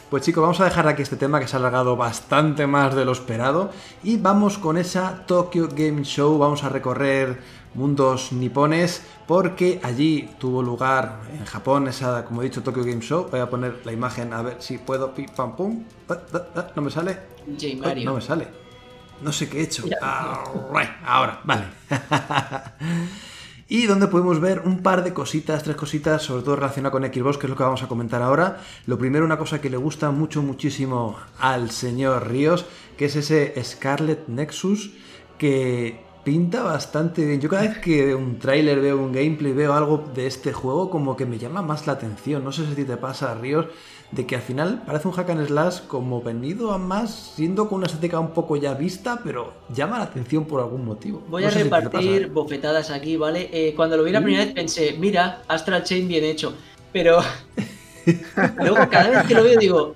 Pues chicos, vamos a dejar aquí este tema que se ha alargado bastante más de lo esperado y vamos con esa Tokyo Game Show, vamos a recorrer mundos nipones porque allí tuvo lugar en Japón esa, como he dicho, Tokyo Game Show. Voy a poner la imagen a ver si puedo, pim, pam, pum. No me sale. no me sale. No sé qué he hecho. ahora, vale. y donde podemos ver un par de cositas, tres cositas, sobre todo relacionadas con Xbox, que es lo que vamos a comentar ahora. Lo primero, una cosa que le gusta mucho, muchísimo al señor Ríos, que es ese Scarlet Nexus, que pinta bastante bien. Yo cada vez que veo un tráiler, veo un gameplay, veo algo de este juego, como que me llama más la atención. No sé si te pasa, Ríos, de que al final parece un hack and slash como venido a más, siendo con una estética un poco ya vista, pero llama la atención por algún motivo. Voy a repartir bofetadas aquí, ¿vale? Eh, cuando lo vi la primera vez pensé, mira, Astral Chain bien hecho, pero luego cada vez que lo veo digo,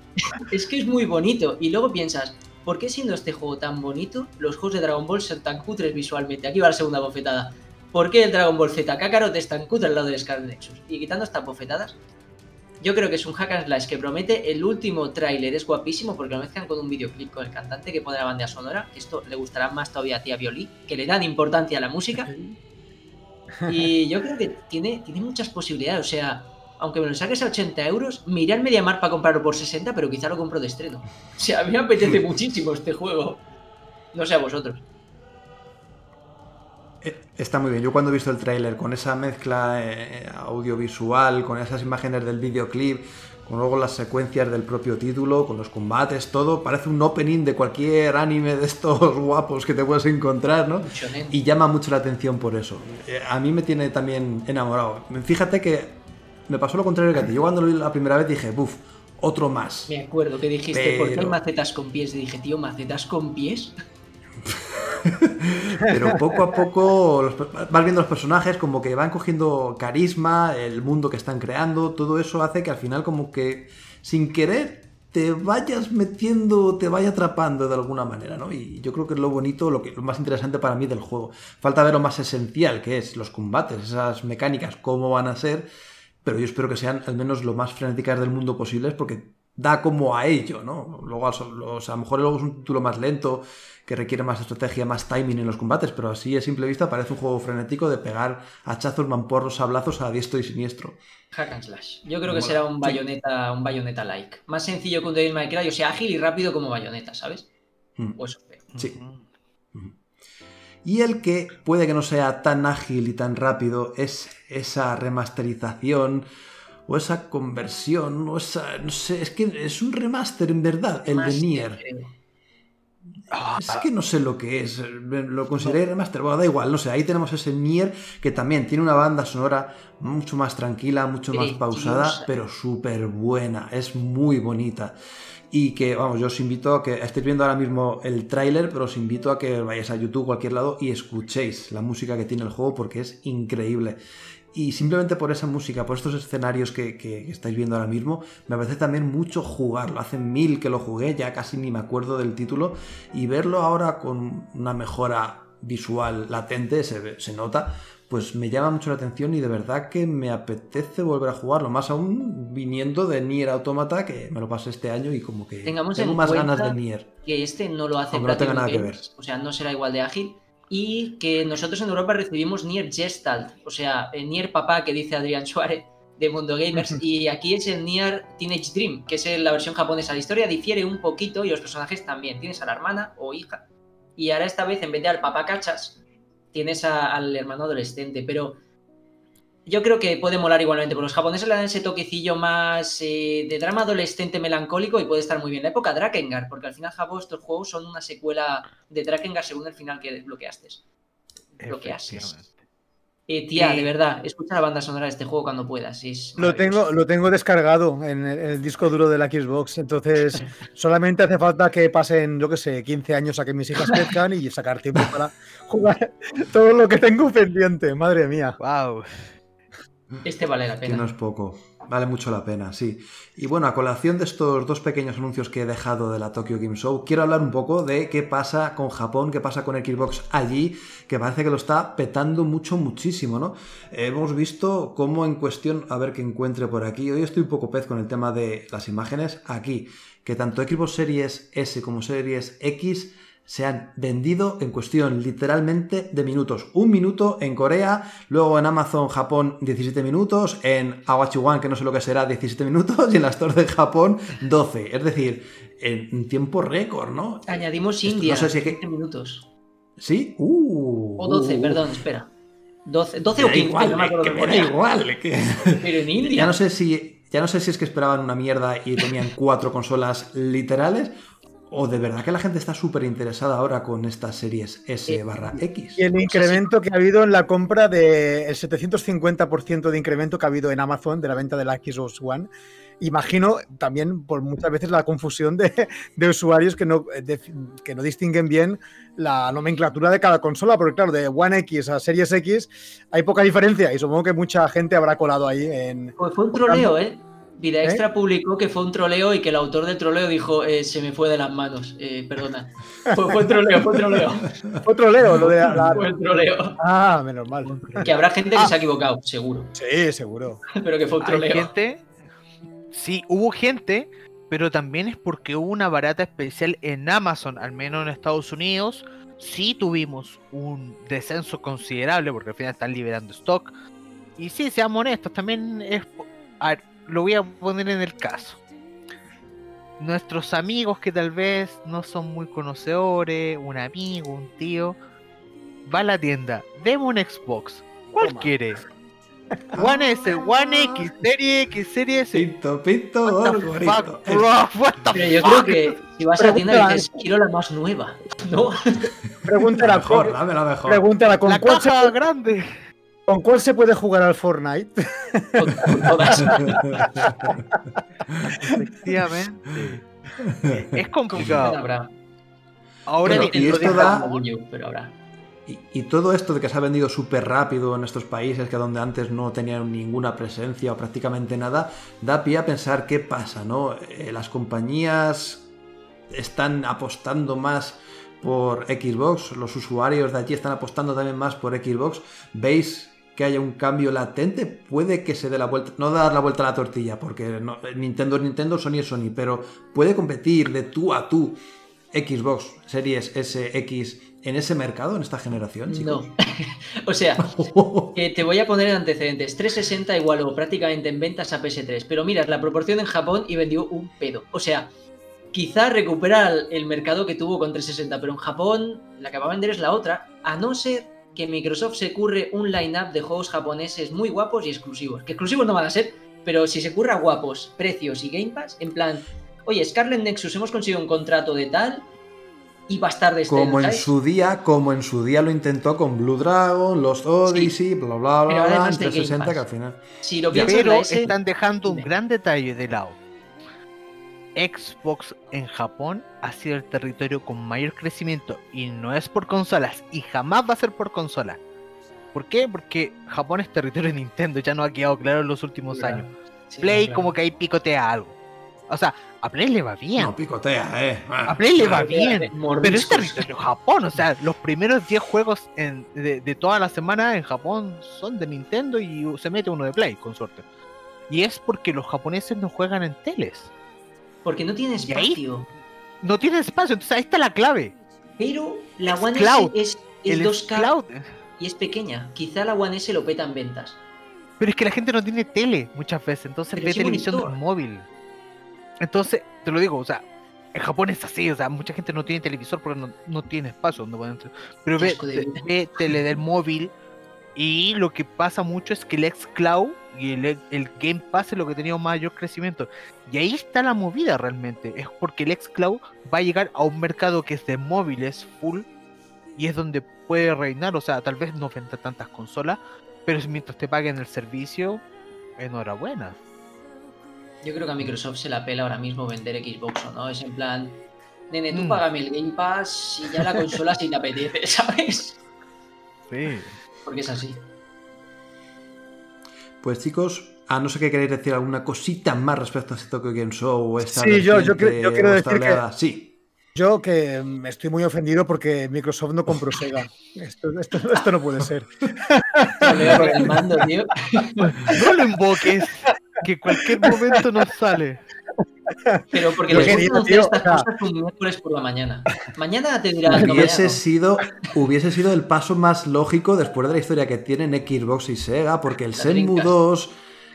es que es muy bonito, y luego piensas, ¿por qué siendo este juego tan bonito, los juegos de Dragon Ball son tan cutres visualmente? Aquí va la segunda bofetada. ¿por qué el Dragon Ball Z Kakarot es tan cutre al lado de Scarlet Nexus? Y quitando estas bofetadas, yo creo que es un hack and slash que promete. El último tráiler es guapísimo porque lo mezclan con un videoclip con el cantante que pone la banda sonora. Esto le gustará más todavía a tía Violí, que le dan importancia a la música. Y yo creo que tiene, tiene muchas posibilidades. O sea, aunque me lo saques a 80 euros, me iré al Mediamar para comprarlo por 60, pero quizá lo compro de estreno. O sea, a mí me apetece muchísimo este juego. No sé a vosotros. Eh, está muy bien. Yo cuando he visto el tráiler con esa mezcla eh, audiovisual, con esas imágenes del videoclip, con luego las secuencias del propio título, con los combates, todo, parece un opening de cualquier anime de estos guapos que te puedes encontrar, ¿no? Y llama mucho la atención por eso. Eh, a mí me tiene también enamorado. Fíjate que me pasó lo contrario que a ti. Yo cuando lo vi la primera vez dije, buf, otro más. Me acuerdo que dijiste, ¿por qué hay macetas con pies? Y dije, tío, ¿macetas con pies? Pero poco a poco vas viendo los personajes como que van cogiendo carisma, el mundo que están creando, todo eso hace que al final como que sin querer te vayas metiendo, te vaya atrapando de alguna manera, ¿no? Y yo creo que es lo bonito, lo, que, lo más interesante para mí del juego. Falta ver lo más esencial, que es los combates, esas mecánicas, cómo van a ser, pero yo espero que sean al menos lo más frenéticas del mundo posibles porque da como a ello, ¿no? Luego, a lo mejor luego es un título más lento, que requiere más estrategia, más timing en los combates, pero así a simple vista parece un juego frenético de pegar hachazos, mamporros, sablazos a diestro y siniestro. Hack and slash. Yo creo que será un bayoneta, un bayoneta like. Más sencillo que un Devil May Cry, o sea, ágil y rápido como bayoneta, ¿sabes? Mm. O eso Sí. Y el que puede que no sea tan ágil y tan rápido es esa remasterización o esa conversión, o esa. No sé, es que es un remaster en verdad, el de Nier. Ah, es que no sé lo que es. Lo consideré remaster. Bueno, da igual, no sé. Ahí tenemos ese Nier que también tiene una banda sonora mucho más tranquila, mucho más pausada, pero súper buena. Es muy bonita. Y que, vamos, yo os invito a que estéis viendo ahora mismo el tráiler, pero os invito a que vayáis a YouTube, cualquier lado, y escuchéis la música que tiene el juego porque es increíble. Y simplemente por esa música, por estos escenarios que, estáis viendo ahora mismo, me parece también mucho jugarlo. Hace mil que lo jugué, ya casi ni me acuerdo del título. Y verlo ahora con una mejora visual latente, se nota, pues me llama mucho la atención y de verdad que me apetece volver a jugarlo. Más aún viniendo de Nier Automata, que me lo pasé este año y como que Tengamos tengo más ganas de Nier. Que este no lo hace no tenga nada que ver. O sea, no será igual de ágil y que nosotros en Europa recibimos Nier Gestalt, o sea, el Nier Papá que dice Adrián Suárez de Mundo Gamers, y aquí es el Nier Teenage Dream, que es la versión japonesa. La historia difiere un poquito y los personajes también. Tienes a la hermana o hija, y ahora esta vez en vez de al papá cachas, tienes al hermano adolescente, pero yo creo que puede molar igualmente, porque los japoneses le dan ese toquecillo más eh, de drama adolescente melancólico y puede estar muy bien. La época Drakengard, porque al final Japón estos juegos son una secuela de Drakengard según el final que. Bloqueaste. Eh, tía, de verdad, escucha la banda sonora de este juego cuando puedas. lo, tengo, lo tengo descargado en el, disco duro de la Xbox, entonces solamente hace falta que pasen, yo que sé, 15 años a que mis hijas crezcan y sacar tiempo para jugar todo lo que tengo pendiente. Madre mía. Wow. Este vale la pena. Que no es poco. Vale mucho la pena, sí. Y bueno, a colación de estos dos pequeños anuncios que he dejado de la Tokyo Game Show, quiero hablar un poco de qué pasa con Japón, qué pasa con Xbox allí, que parece que lo está petando mucho, muchísimo, ¿no? Hemos visto cómo en cuestión, a ver qué encuentre por aquí, hoy estoy un poco pez con el tema de las imágenes, aquí, que tanto Xbox Series S como Series X se han vendido en cuestión literalmente de minutos. Un minuto en Corea, luego en Amazon Japón 17 minutos, en Awachi que no sé lo que será, 17 minutos, y en las stores de Japón 12. Es decir, en tiempo récord, ¿no? Añadimos India, no sé si minutos. ¿Sí? Uh, o 12, uh. perdón, espera. 12, 12 o 15, igual, no me acuerdo que, que igual. Pero en India. Ya no sé si... Ya no sé si es que esperaban una mierda y tenían cuatro consolas literales o de verdad que la gente está súper interesada ahora con estas series S eh, barra X. Y el incremento que ha habido en la compra de el 750% de incremento que ha habido en Amazon de la venta de la Xbox One. Imagino también por muchas veces la confusión de, usuarios que no, que no distinguen bien la nomenclatura de cada consola, porque claro, de One X a Series X hay poca diferencia y supongo que mucha gente habrá colado ahí en... Pues fue un troleo, ¿eh? Vida ¿Eh? Extra publicó que fue un troleo y que el autor del troleo dijo eh, se me fue de las manos. Eh, perdona. Fue, fue troleo, fue troleo. Otro Leo, lo de la. la- Fue troleo. Ah, menos mal. Que habrá gente que se ha equivocado, seguro. Sí, seguro. Pero que fue un Hay troleo. gente. Sí, hubo gente, pero también es porque hubo una barata especial en Amazon, al menos en Estados Unidos. Sí tuvimos un descenso considerable porque al final están liberando stock. Y sí, seamos honestos, también es. A ver, lo voy a poner en el caso. Nuestros amigos que tal vez no son muy conocedores, un amigo, un tío, va a la tienda, deme un Xbox. ¿Cuál Toma. quiere? One S, One X, Serie X, Serie S. Pinto, pinto, What the gorrito. fuck, bro? What the Pero yo fuck? creo que si vas a la tienda dices, quiero la más nueva. ¿No? La mejor, con, dame la mejor. pregúntala ¿con, La caja grande. ¿Con cuál se puede jugar al Fortnite? Con- con todas. Efectivamente. Es Con complicado. habrá. Ahora Bueno, y esto da- pero habrá. Y, y todo esto de que se ha vendido súper rápido en estos países que donde antes no tenían ninguna presencia o prácticamente nada, da pie a pensar qué pasa, ¿no? Eh, las compañías están apostando más por Xbox, los usuarios de allí están apostando también más por Xbox. ¿Veis que haya un cambio latente? Puede que se dé la vuelta, no dar la vuelta a la tortilla, porque no- Nintendo es Nintendo, Sony es Sony, pero puede competir de tú a tú Xbox Series S, X en ese mercado, en esta generación, chicos. No. o sea, eh, te voy a poner en antecedentes. 360 igualó prácticamente en ventas a PS3. Pero miras la proporción en Japón y vendió un pedo. O sea, quizá recupera el, el mercado que tuvo con 360, pero en Japón la que va a vender es la otra. A no ser que Microsoft se curre un line-up de juegos japoneses muy guapos y exclusivos. Que exclusivos no van a ser, pero si se curra guapos, precios y Game Pass, en plan, oye, Scarlet Nexus hemos conseguido un contrato de tal y bastardes Como en su día, como en su día lo intentó con Blue Dragon, Lost Odyssey, bla bla bla, bla, Game 360 Pass. que al final. Si lo Ya, piensas, pero la S... están dejando un gran detalle de lado. Xbox en Japón ha sido el territorio con mayor crecimiento y no es por consolas y jamás va a ser por consola. ¿Por qué? Porque Japón es territorio de Nintendo, ya no ha quedado claro en los últimos Claro. años. Sí, Play claro. como que ahí picotea algo. O sea, a Play le va bien. No, picotea, eh. A Play le va bien. de Pero es territorio Japón, o sea, los primeros 10 juegos en- de, de toda la semana en Japón son de Nintendo y se mete uno de Play, con suerte. Y es porque los japoneses no juegan en teles. Porque no tiene espacio. No tienen espacio, entonces ahí está la clave. Pero la Es One cloud. S es, es El 2K cloud. y es pequeña. Quizá la One S lo peta en ventas. Pero es que la gente no tiene tele muchas veces, entonces Pero ve televisión monitor. móvil. Entonces, te lo digo, o sea, en Japón es así, o sea, mucha gente no tiene televisor porque no, no tiene espacio donde pueden entrar. Pero ve, ve tele del móvil y lo que pasa mucho es que el xCloud y el, el Game Pass es lo que ha tenido mayor crecimiento. Y ahí está la movida realmente, es porque el xCloud va a llegar a un mercado que es de móviles full y es donde puede reinar, o sea, tal vez no venda tantas consolas, pero mientras te paguen el servicio, enhorabuena. Yo creo que a Microsoft se la pela ahora mismo vender Xbox o no. Es en plan, nene, tú Mm. págame el Game Pass y ya la consola si te apetece, ¿sabes? Sí. Porque es así. Pues chicos, a no ser que queréis decir alguna cosita más respecto a este Tokyo Game Show o esta Sí, yo- yo cre- yo quiero decir que-. Sí. Yo que mm, estoy muy ofendido porque Microsoft no compró Sega. Esto, esto- esto no puede ser. Troleo con el mando, tío. No lo invoques, que cualquier momento nos sale. Pero porque gusta querido, tío, estas o sea- cosas un miércoles por la mañana. Mañana te dirán. Hubiese no. sido, hubiese sido el paso más lógico después de la historia que tienen Xbox y Sega, porque el La Dreamcast. 2,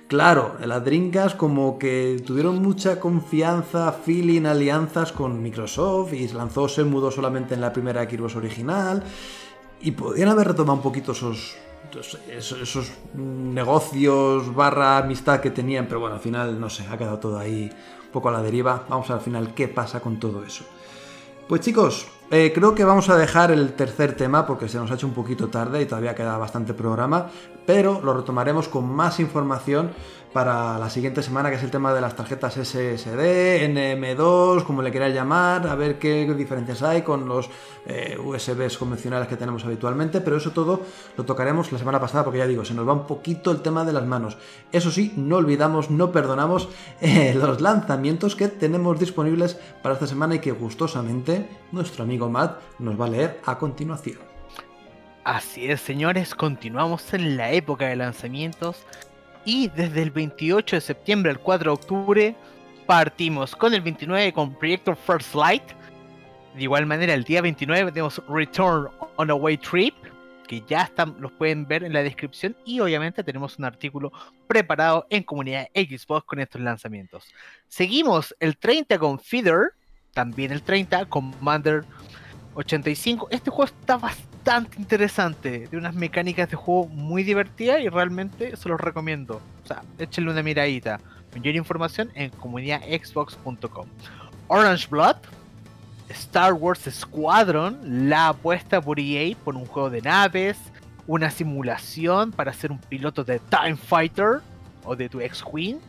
claro, las Dreamcast como que tuvieron mucha confianza, feeling, alianzas con Microsoft y lanzó Shenmue 2 solamente en la primera Xbox original y podían haber retomado un poquito esos, esos, esos negocios barra amistad que tenían, pero bueno, al final, no sé, ha quedado todo ahí un poco a la deriva. Vamos al final qué pasa con todo eso. Pues chicos, Eh, creo que vamos a dejar el tercer tema porque se nos ha hecho un poquito tarde y todavía queda bastante programa, pero lo retomaremos con más información para la siguiente semana, que es el tema de las tarjetas SSD, NM2, como le queráis llamar, a ver qué diferencias hay con los eh, USBs convencionales que tenemos habitualmente, pero eso todo lo tocaremos la semana pasada porque ya digo, se nos va un poquito el tema de las manos. Eso sí, no olvidamos, no perdonamos eh, los lanzamientos que tenemos disponibles para esta semana y que gustosamente nuestro amigo Matt nos va a leer a continuación. Así es, señores, continuamos en la época de lanzamientos y desde el 28 de septiembre al 4 de octubre partimos con el 29 con Projector First Light. De igual manera, el día 29 tenemos Return on a Way Trip, que ya están, los pueden ver en la descripción. Y obviamente tenemos un artículo preparado en comunidad Xbox con estos lanzamientos. Seguimos el 30 con Feeder, también el 30 con Commander 85. Este juego está bastante bastante interesante, de unas mecánicas de juego muy divertidas y realmente se los recomiendo. O sea, échenle una miradita. Mayor información en comunidadxbox.com. Orange Blood, Star Wars Squadron, la apuesta por EA por un juego de naves, una simulación para ser un piloto de Time Fighter o de tu ex Queen.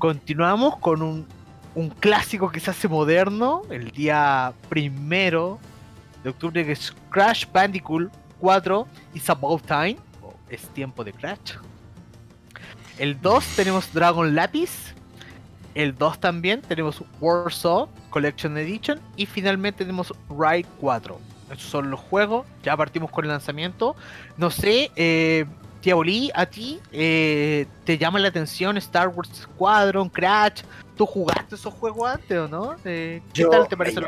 Continuamos con un, un clásico que se hace moderno, el día primero de octubre que es Crash Bandicoot 4 It's About Time, o es tiempo de Crash. El 2 tenemos Dragon Lapis. El 2 también tenemos Warsaw Collection Edition. Y finalmente tenemos Ride 4. Esos son los juegos. Ya partimos con el lanzamiento. No sé, eh, a ti eh, te llama la atención Star Wars Squadron, Crash. ¿Tú jugaste esos juegos antes o no? Eh, ¿Qué tal te parece?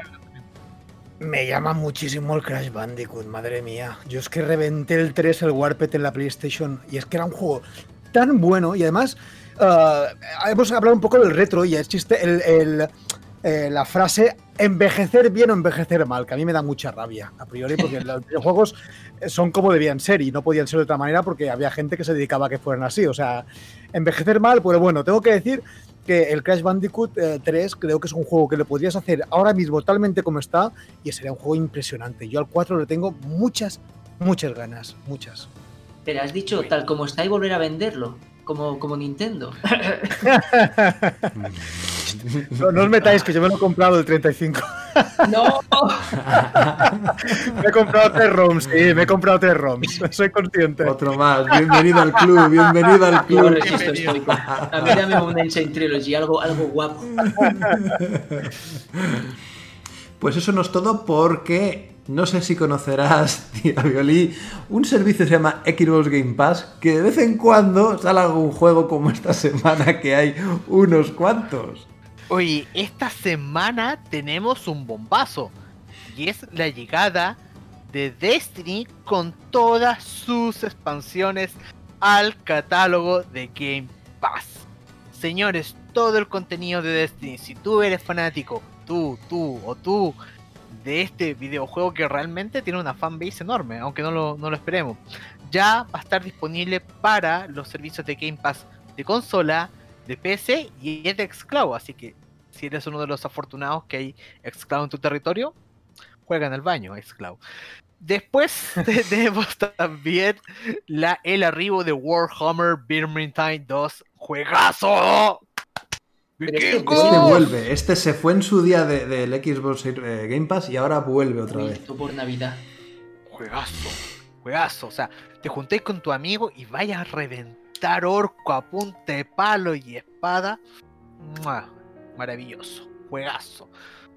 Me llama muchísimo el Crash Bandicoot, madre mía. Yo es que reventé el 3, el Warped en la PlayStation, y es que era un juego tan bueno, y además uh, hemos hablado un poco del retro, y existe el, el, eh, la frase envejecer bien o envejecer mal, que a mí me da mucha rabia, a priori, porque los videojuegos son como debían ser, y no podían ser de otra manera porque había gente que se dedicaba a que fueran así. O sea, envejecer mal, pues bueno, tengo que decir que el Crash Bandicoot 3 eh, creo que es un juego que le podrías hacer ahora mismo talmente como está y sería un juego impresionante. Yo al 4 le tengo muchas, muchas ganas, muchas. Pero has dicho tal como está y volver a venderlo, como, como Nintendo. No, os metáis que yo me lo he comprado el 35. ¡No! me he comprado tres ROMs, sí, me he comprado tres ROMs. Soy consciente. Otro más. Bienvenido al club, bienvenido al club. A mí dame un Ancient Trilogy, algo, algo guapo. Pues eso no es todo porque no sé si conocerás, tía Violí, un servicio se llama Xbox Game Pass que de vez en cuando sale algún juego como esta semana que hay unos cuantos. Oye, esta semana tenemos un bombazo. Y es la llegada de Destiny con todas sus expansiones al catálogo de Game Pass. Señores, todo el contenido de Destiny, si tú eres fanático, tú, tú o tú, de este videojuego que realmente tiene una fanbase enorme, aunque no lo, no lo esperemos, ya va a estar disponible para los servicios de Game Pass de consola, de PC y de Xcloud. Así que si eres uno de los afortunados que hay Xcloud en tu territorio, juega en el baño Xcloud. Después tenemos también la, el arribo de Warhammer Vermintide 2. ¡Juegazo! Este, este, vuelve, este se fue en su día del Xbox eh, Game Pass y ahora vuelve otra vez. por Navidad. Juegazo, juegazo. O sea, te juntéis con tu amigo y vayas a reventar orco a punta de palo y espada. Maravilloso. Juegazo.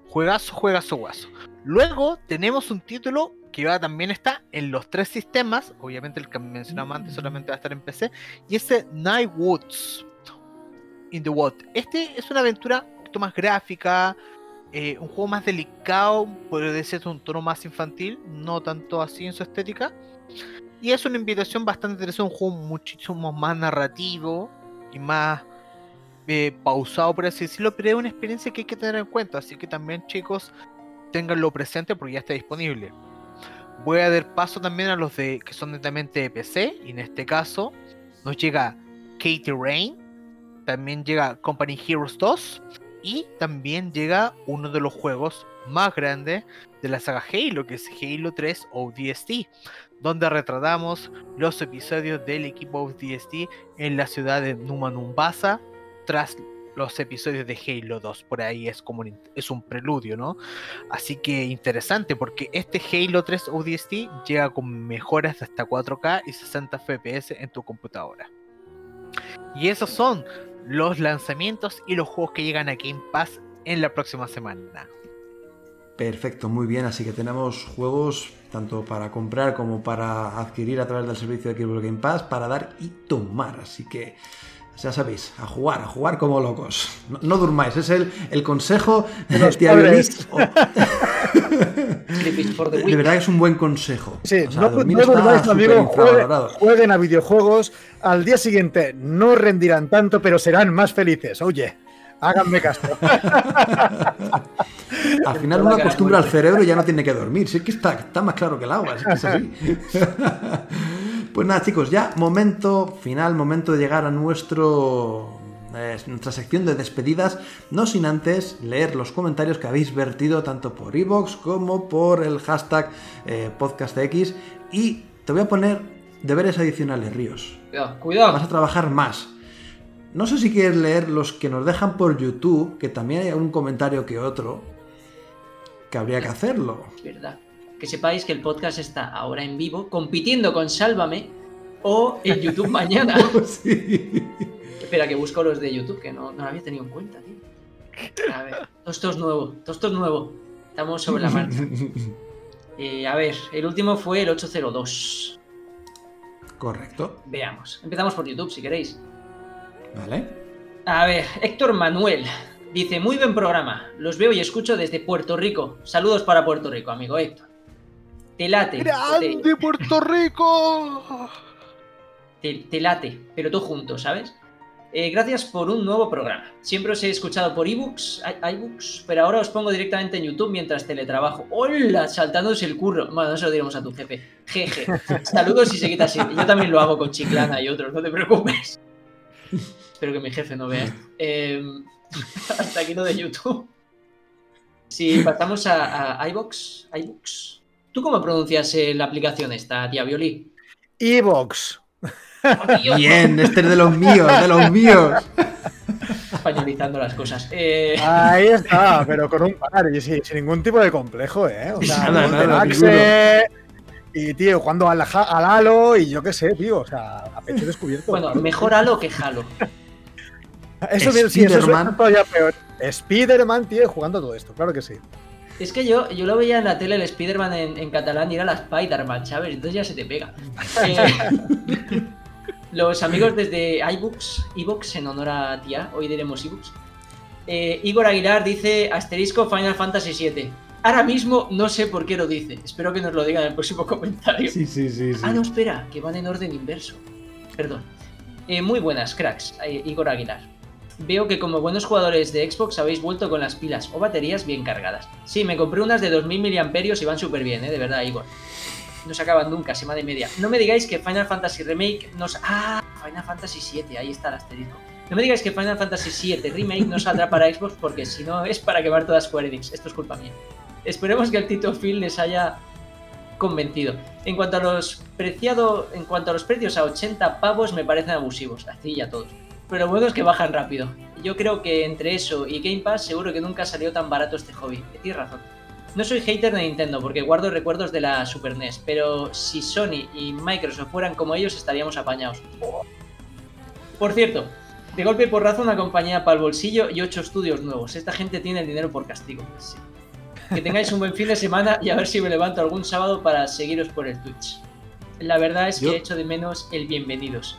Juegazo, juegazo, guaso. Luego tenemos un título que va, también está en los tres sistemas. Obviamente el que mencionamos antes solamente va a estar en PC. Y ese Night Woods. In the Wood. Este es una aventura un poquito más gráfica. Eh, un juego más delicado. Puede ser un tono más infantil. No tanto así en su estética. Y es una invitación bastante interesante. Un juego muchísimo más narrativo. Y más eh, pausado, por así decirlo, pero es una experiencia que hay que tener en cuenta, así que también chicos, tenganlo presente porque ya está disponible. Voy a dar paso también a los de que son netamente de PC, y en este caso nos llega Katie Rain, también llega Company Heroes 2, y también llega uno de los juegos más grande de la saga Halo, que es Halo 3 ODST, donde retratamos los episodios del equipo ODST en la ciudad de Numanumbasa tras los episodios de Halo 2. Por ahí es como un, es un preludio, ¿no? Así que interesante porque este Halo 3 ODST llega con mejoras de hasta 4K y 60 FPS en tu computadora. Y esos son los lanzamientos y los juegos que llegan a Game Pass en la próxima semana. Perfecto, muy bien. Así que tenemos juegos tanto para comprar como para adquirir a través del servicio de Xbox Game Pass para dar y tomar. Así que ya sabéis, a jugar, a jugar como locos. No, durmáis, es el, el consejo de los tía De verdad es un buen consejo. Sí, no, durmáis, amigo. Jueguen, a videojuegos. Al día siguiente no rendirán tanto, pero serán más felices. Oye, háganme caso. al final uno acostumbra al cerebro y ya no tiene que dormir. Sí, es que está, está más claro que el agua. Es que es así. Pues nada, chicos, ya momento final, momento de llegar a nuestro eh, nuestra sección de despedidas, no sin antes leer los comentarios que habéis vertido tanto por iVoox como por el hashtag eh, podcastx y te voy a poner deberes adicionales, Ríos. Cuidado, cuidado. Vas a trabajar más. No sé si quieres leer los que nos dejan por YouTube, que también hay un comentario que otro, que habría que hacerlo. Es verdad que sepáis que el podcast está ahora en vivo, compitiendo con Sálvame o en YouTube mañana. Espera, que busco los de YouTube, que no, no lo había tenido en cuenta, tío. A ver, todo esto es nuevo, todo esto es nuevo. Estamos sobre la marcha. Eh, a ver, el último fue el 802. Correcto. Veamos. Empezamos por YouTube, si queréis. Vale. A ver, Héctor Manuel dice, muy buen programa. Los veo y escucho desde Puerto Rico. Saludos para Puerto Rico, amigo Héctor. Te late. ¡Grande Puerto Rico! Te, late, pero tú juntos, ¿sabes? Eh, gracias por un nuevo programa. Siempre os he escuchado por ebooks, iBooks, pero ahora os pongo directamente en YouTube mientras teletrabajo. ¡Hola! Saltándose el curro. Bueno, no se lo diremos a tu jefe. Jeje. Saludos y se quita así. Yo también lo hago con Chiclana y otros, no te preocupes. Espero que mi jefe no vea. Em, hasta aquí lo de YouTube. Si pasamos a, a iBooks, iBooks. ¿Tú cómo pronuncias eh, la aplicación esta, tía Violí? Evox. Bien, este es de los míos, de los míos. Españolizando las cosas. Eh, Ahí está, pero con un par y sin, ningún tipo de complejo, ¿eh? O sea, nada, y tío, jugando al, al, Halo y yo qué sé, tío, o sea, a pecho descubierto. Bueno, mejor Halo que Halo. Eso, sí, eso es todavía peor. Spider-Man, tío, jugando todo esto, claro que sí. Es que yo, yo lo veía en la tele, el Spider-Man en, catalán y era la Spider-Man, ¿sabes? Entonces ya se te pega. Eh, los amigos desde iBooks, iBooks en honor a tía, hoy diremos iBooks. Eh, Igor Aguilar dice asterisco Final Fantasy VII. Ahora mismo no sé por qué lo dice. Espero que nos lo diga en el próximo comentario. Sí, sí, sí. Ah, no, espera, que van en orden inverso. Perdón. Eh, muy buenas, cracks. Igor Aguilar. Veo que como buenos jugadores de Xbox habéis vuelto con las pilas o baterías bien cargadas. Sí, me compré unas de 2000 mAh y van súper bien, ¿eh? de verdad, Igor. No se acaban nunca, semana y media. No me digáis que Final Fantasy Remake nos... Ah, Final Fantasy 7, ahí está el asterisco. No me digáis que Final Fantasy 7 Remake no saldrá para Xbox porque si no es para quemar todas Square Enix. Esto es culpa mía. Esperemos que el Tito Phil les haya convencido. En cuanto a los preciado, en cuanto a los precios a 80 pavos me parecen abusivos, así ya todos pero bueno es que bajan rápido. Yo creo que entre eso y Game Pass seguro que nunca salió tan barato este hobby. Tienes razón. No soy hater de Nintendo porque guardo recuerdos de la Super NES, pero si Sony y Microsoft fueran como ellos estaríamos apañados. Por cierto, de golpe por razón una compañía para el bolsillo y ocho estudios nuevos. Esta gente tiene el dinero por castigo. Que tengáis un buen fin de semana y a ver si me levanto algún sábado para seguiros por el Twitch. La verdad es que he hecho de menos el bienvenidos.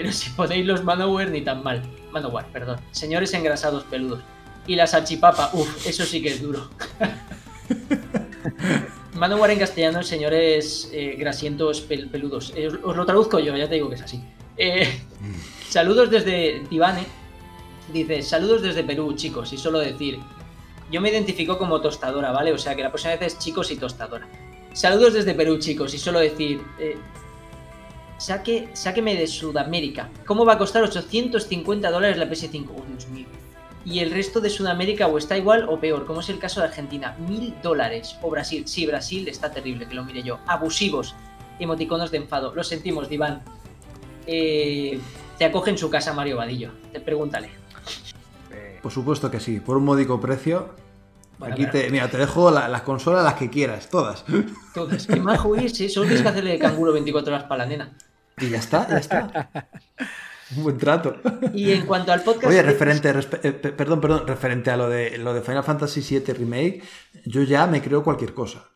Pero si ponéis los Manowar ni tan mal. Manowar, perdón. Señores engrasados peludos. Y la salchipapa, uff, eso sí que es duro. Manowar en castellano, señores eh, grasientos peludos. Eh, os, lo traduzco yo, ya te digo que es así. Eh, saludos desde Tibane. Dice, saludos desde Perú, chicos. Y solo decir, yo me identifico como tostadora, ¿vale? O sea que la próxima vez es chicos y tostadora. Saludos desde Perú, chicos. Y solo decir, Saque, sáqueme de Sudamérica. ¿Cómo va a costar 850 dólares la PS5? Oh, Dios mío. y el resto de Sudamérica o está igual o peor, como es el caso de Argentina, mil dólares. O Brasil, sí, Brasil está terrible, que lo mire yo. Abusivos, emoticonos de enfado. Lo sentimos, Diván. Eh, te acoge en su casa Mario Vadillo, te pregúntale. Por supuesto que sí, por un módico precio. Aquí te, mira, te dejo las consolas las que quieras, todas. Todas. Qué majo es, ¿eh? Solo tienes que hacerle canguro 24 horas para la nena. Y ya está, ya está. Un buen trato. Y en cuanto al podcast. Oye, referente, eh, perdón, perdón, referente a lo de lo de Final Fantasy VII Remake, yo ya me creo cualquier cosa.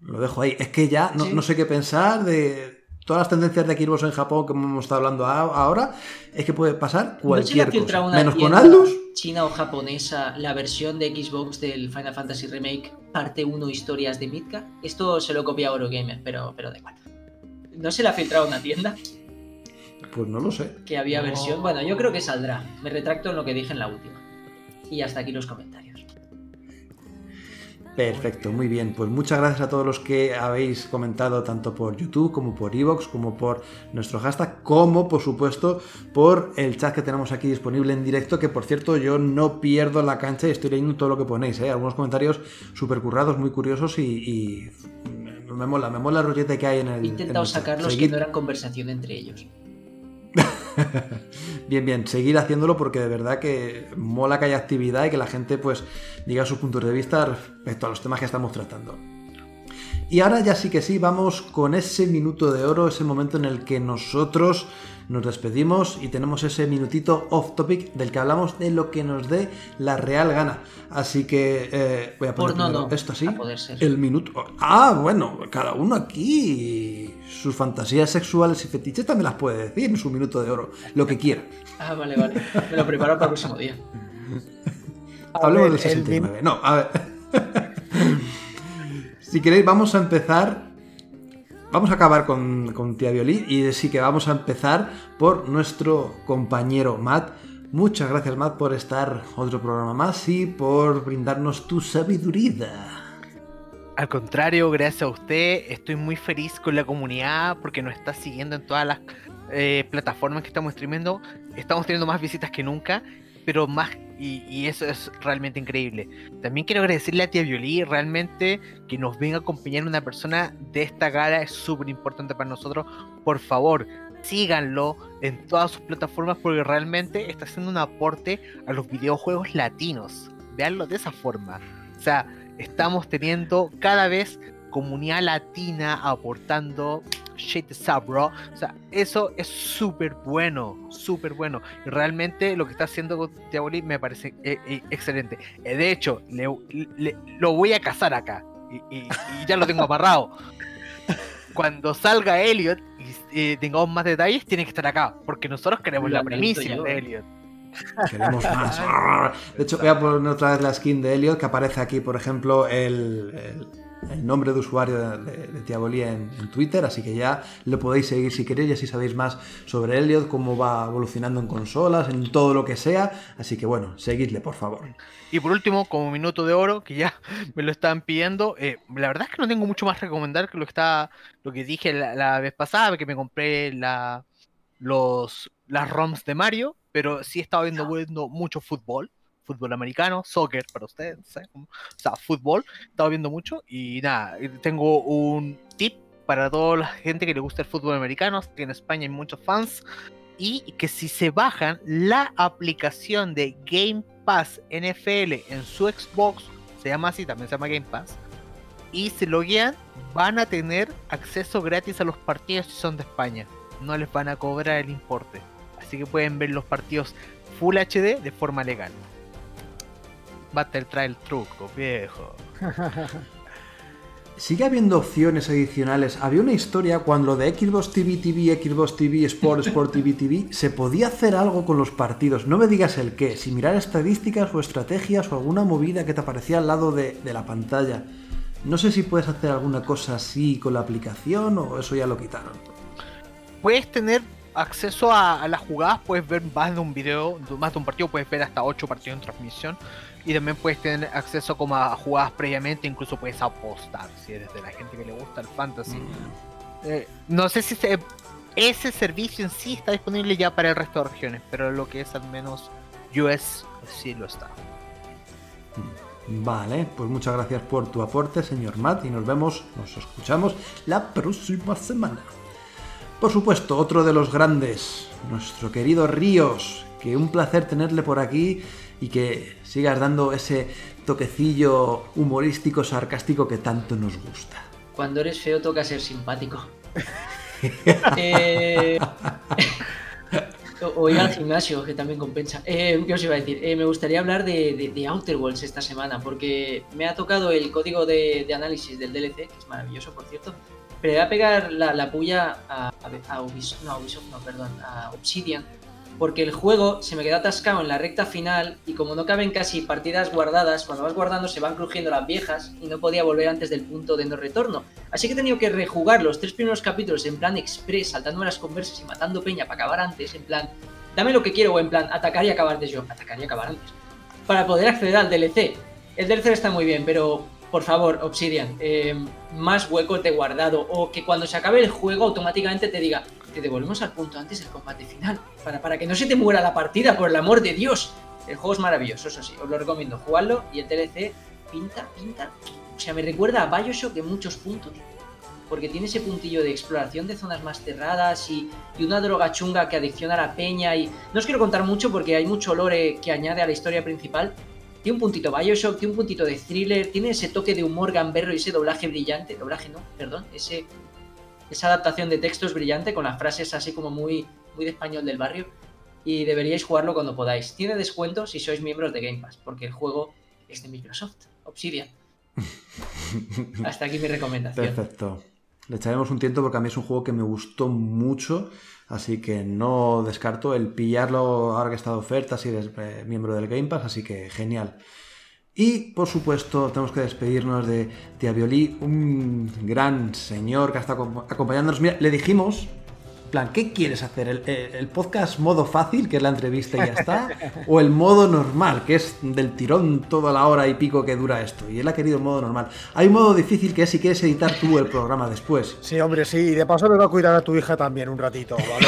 Lo dejo ahí. Es que ya no, sé qué pensar de todas las tendencias de Xbox en Japón que hemos estado hablando ahora. Es que puede pasar cualquier cosa. Menos con Aldus. China o japonesa la versión de Xbox del Final Fantasy Remake parte 1 historias de Midka. Esto se lo copia Eurogamer, pero, pero de igual. ¿No se le ha filtrado una tienda? Pues no lo sé. Que había versión. Bueno, yo creo que saldrá. Me retracto en lo que dije en la última. Y hasta aquí los comentarios. Perfecto, muy bien. Pues muchas gracias a todos los que habéis comentado tanto por YouTube como por Evox, como por nuestro hashtag, como por supuesto por el chat que tenemos aquí disponible en directo, que por cierto yo no pierdo la cancha y estoy leyendo todo lo que ponéis. ¿eh? Algunos comentarios súper currados, muy curiosos y, me mola, me mola el rollete que hay en el... He intentado sacarlos que no eran conversación entre ellos. bien, bien, seguir haciéndolo porque de verdad que mola que haya actividad y que la gente pues diga sus puntos de vista respecto a los temas que estamos tratando. Y ahora ya sí que sí, vamos con ese minuto de oro, ese momento en el que nosotros nos despedimos y tenemos ese minutito off topic del que hablamos de lo que nos dé la real gana. Así que eh, voy a poner esto así. El minuto. Ah, bueno, cada uno aquí sus fantasías sexuales y fetiches también las puede decir en su minuto de oro, lo que quiera. Ah, vale, vale. Me lo preparo para el próximo día. Hablemos del 69. No, a ver. si queréis, vamos a empezar Vamos a acabar con, con Tía Violí y sí que vamos a empezar por nuestro compañero Matt. Muchas gracias Matt por estar otro programa más y por brindarnos tu sabiduría. Al contrario, gracias a usted, estoy muy feliz con la comunidad porque nos está siguiendo en todas las eh, plataformas que estamos streamando. Estamos teniendo más visitas que nunca pero más, y, eso es realmente increíble. También quiero agradecerle a Tía Violí, realmente que nos venga a acompañar una persona de esta gala es súper importante para nosotros. Por favor, síganlo en todas sus plataformas porque realmente está haciendo un aporte a los videojuegos latinos. Veanlo de esa forma. O sea, estamos teniendo cada vez comunidad latina aportando shit up, bro. O sea, eso es súper bueno, súper bueno. Y realmente lo que está haciendo con me parece eh, eh, excelente. Eh, de hecho, lo voy a casar acá. Y, ya lo tengo amarrado. Cuando salga Elliot y tengamos más detalles, tiene que estar acá. Porque nosotros queremos la, primicia de Elliot. Queremos más. De hecho, voy a poner otra vez la skin de Elliot que aparece aquí, por ejemplo, el el nombre de usuario de, de, en, Twitter, así que ya lo podéis seguir si queréis y así sabéis más sobre Elliot, cómo va evolucionando en consolas, en todo lo que sea. Así que bueno, seguidle, por favor. Y por último, como minuto de oro, que ya me lo estaban pidiendo, eh, la verdad es que no tengo mucho más que recomendar que lo que, está, lo que dije la, vez pasada, que me compré la, los, las ROMs de Mario, pero sí he estado viendo, viendo mucho fútbol fútbol americano, soccer para ustedes, o sea, fútbol, estaba viendo mucho y nada, tengo un tip para toda la gente que le gusta el fútbol americano, que en España hay muchos fans, y que si se bajan la aplicación de Game Pass NFL en su Xbox, se llama así, también se llama Game Pass, y se loguean, van a tener acceso gratis a los partidos si son de España. No les van a cobrar el importe. Así que pueden ver los partidos Full HD de forma legal. Battle trae el truco, viejo. Sigue habiendo opciones adicionales. Había una historia cuando de Xbox TV TV, Xbox TV, Sport, Sport TV TV, se podía hacer algo con los partidos. No me digas el qué, si mirar estadísticas o estrategias o alguna movida que te aparecía al lado de, la pantalla. No sé si puedes hacer alguna cosa así con la aplicación o eso ya lo quitaron. Puedes tener acceso a, las jugadas, puedes ver más de un video, más de un partido, puedes ver hasta 8 partidos en transmisión y también puedes tener acceso como a jugadas previamente, incluso puedes apostar si eres de la gente que le gusta el fantasy. Mm. Eh, no sé si ese servicio en sí está disponible ya para el resto de regiones, pero lo que es al menos US sí lo está. Vale, pues muchas gracias por tu aporte, señor Matt, y nos vemos, nos escuchamos la próxima semana. Por supuesto, otro de los grandes, nuestro querido Ríos, que un placer tenerle por aquí y que sigas dando ese toquecillo humorístico, sarcástico que tanto nos gusta. Cuando eres feo toca ser simpático. eh... O ir al gimnasio, que también compensa. Eh, ¿Qué os iba a decir? Eh, me gustaría hablar de, de, Outer Worlds esta semana, porque me ha tocado el código de, análisis del DLC, que es maravilloso, por cierto. Pero voy a pegar la, puya a, a, Ubisoft, no, no, perdón, a Obsidian, porque el juego se me queda atascado en la recta final y como no caben casi partidas guardadas, cuando vas guardando se van crujiendo las viejas y no podía volver antes del punto de no retorno. Así que he tenido que rejugar los tres primeros capítulos en plan express, saltándome las conversas y matando peña para acabar antes, en plan, dame lo que quiero o en plan, atacar y acabar antes yo, atacar y acabar antes, para poder acceder al DLC. El DLC está muy bien, pero por favor, Obsidian, eh, más huecos de guardado o que cuando se acabe el juego automáticamente te diga, te devolvemos al punto antes del combate final, para, para que no se te muera la partida, por el amor de Dios. El juego es maravilloso, eso sí, os lo recomiendo, jugarlo y el TLC pinta, pinta. O sea, me recuerda a Bioshock de muchos puntos, porque tiene ese puntillo de exploración de zonas más cerradas y, y, una droga chunga que adicciona a la peña y... No os quiero contar mucho porque hay mucho lore que añade a la historia principal. Tiene un puntito Bioshock, tiene un puntito de thriller, tiene ese toque de humor gamberro y ese doblaje brillante, doblaje no, perdón, ese esa adaptación de texto es brillante con las frases así como muy, muy de español del barrio y deberíais jugarlo cuando podáis. Tiene descuento si sois miembros de Game Pass, porque el juego es de Microsoft, Obsidian. Hasta aquí mi recomendación. Perfecto. Le echaremos un tiento porque a mí es un juego que me gustó mucho, así que no descarto el pillarlo ahora que está de oferta si eres eh, miembro del Game Pass, así que genial. Y por supuesto tenemos que despedirnos de Tiavioli, un gran señor que ha estado acompañándonos. Mira, le dijimos, plan, ¿qué quieres hacer? ¿El, podcast modo fácil, que es la entrevista y ya está? ¿O el modo normal, que es del tirón toda la hora y pico que dura esto? Y él ha querido el modo normal. Hay un modo difícil que es si quieres editar tú el programa después. Sí, hombre, sí. Y de paso me va a cuidar a tu hija también un ratito, ¿vale?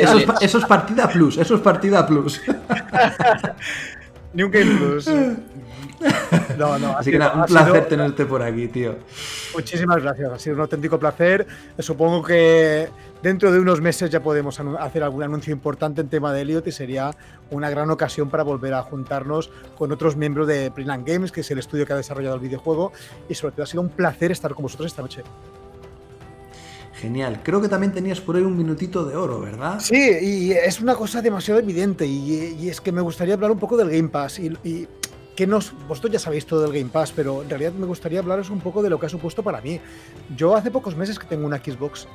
eso, es, eso es partida plus, eso es partida plus. Ni un Game Plus. No, no. Así que nada, un placer tenerte por aquí, tío. Muchísimas gracias, ha sido un auténtico placer. Supongo que dentro de unos meses ya podemos hacer algún anuncio importante en tema de Elliot y sería una gran ocasión para volver a juntarnos con otros miembros de Playland Games, que es el estudio que ha desarrollado el videojuego. Y sobre todo ha sido un placer estar con vosotros esta noche. Genial. Creo que también tenías por ahí un minutito de oro, ¿verdad? Sí, y es una cosa demasiado evidente. Y, es que me gustaría hablar un poco del Game Pass. Y, que nos. Vosotros ya sabéis todo del Game Pass, pero en realidad me gustaría hablaros un poco de lo que ha supuesto para mí. Yo hace pocos meses que tengo una Xbox.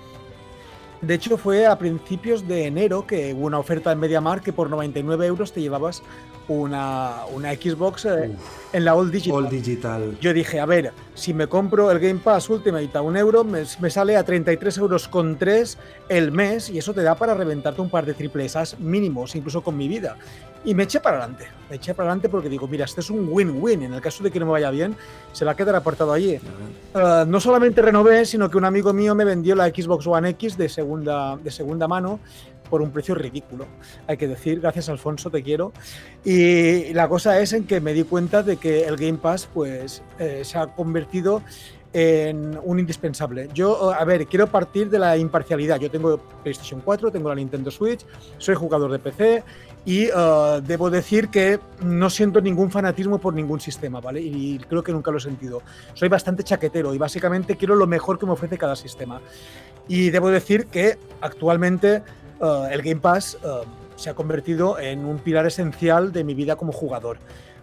De hecho, fue a principios de enero que hubo una oferta en MediaMarkt que por 99 euros te llevabas una, una Xbox eh, en la All Digital. All Digital. Yo dije, a ver, si me compro el Game Pass Ultimate a un euro, me, sale a 33 euros con 3 el mes y eso te da para reventarte un par de triple mínimos, incluso con mi vida. Y me eché para adelante, me eché para adelante porque digo, mira, este es un win-win. En el caso de que no me vaya bien, se va a quedar apartado allí. Uh, no solamente renové, sino que un amigo mío me vendió la Xbox One X de segunda, de segunda mano por un precio ridículo. Hay que decir, gracias Alfonso, te quiero. Y la cosa es en que me di cuenta de que el Game Pass pues eh, se ha convertido en un indispensable. Yo, a ver, quiero partir de la imparcialidad. Yo tengo PlayStation 4, tengo la Nintendo Switch, soy jugador de PC y uh, debo decir que no siento ningún fanatismo por ningún sistema, ¿vale? Y creo que nunca lo he sentido. Soy bastante chaquetero y básicamente quiero lo mejor que me ofrece cada sistema. Y debo decir que actualmente eh, el Game Pass eh, se ha convertido en un pilar esencial de mi vida como jugador.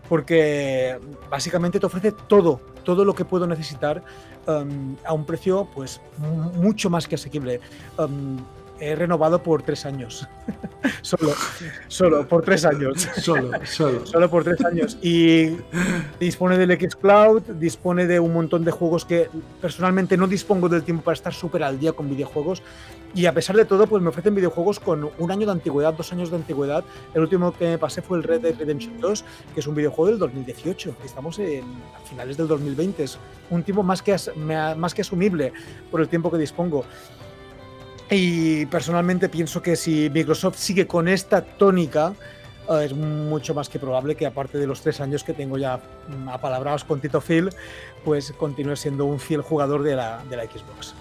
Porque básicamente te ofrece todo, todo lo que puedo necesitar um, a un precio pues mucho más que asequible. Um, he renovado por tres años. solo, solo, por tres años. solo, solo. solo por tres años. Y dispone del Xcloud, dispone de un montón de juegos que personalmente no dispongo del tiempo para estar súper al día con videojuegos. Y a pesar de todo, pues me ofrecen videojuegos con un año de antigüedad, dos años de antigüedad. El último que me pasé fue el Red Dead Redemption 2, que es un videojuego del 2018. Estamos en, a finales del 2020. Es un tiempo más que, más que asumible por el tiempo que dispongo. Y personalmente pienso que si Microsoft sigue con esta tónica, eh, es mucho más que probable que aparte de los tres años que tengo ya mm, apalabrados con Tito Phil, pues continúe siendo un fiel jugador de la, de la Xbox.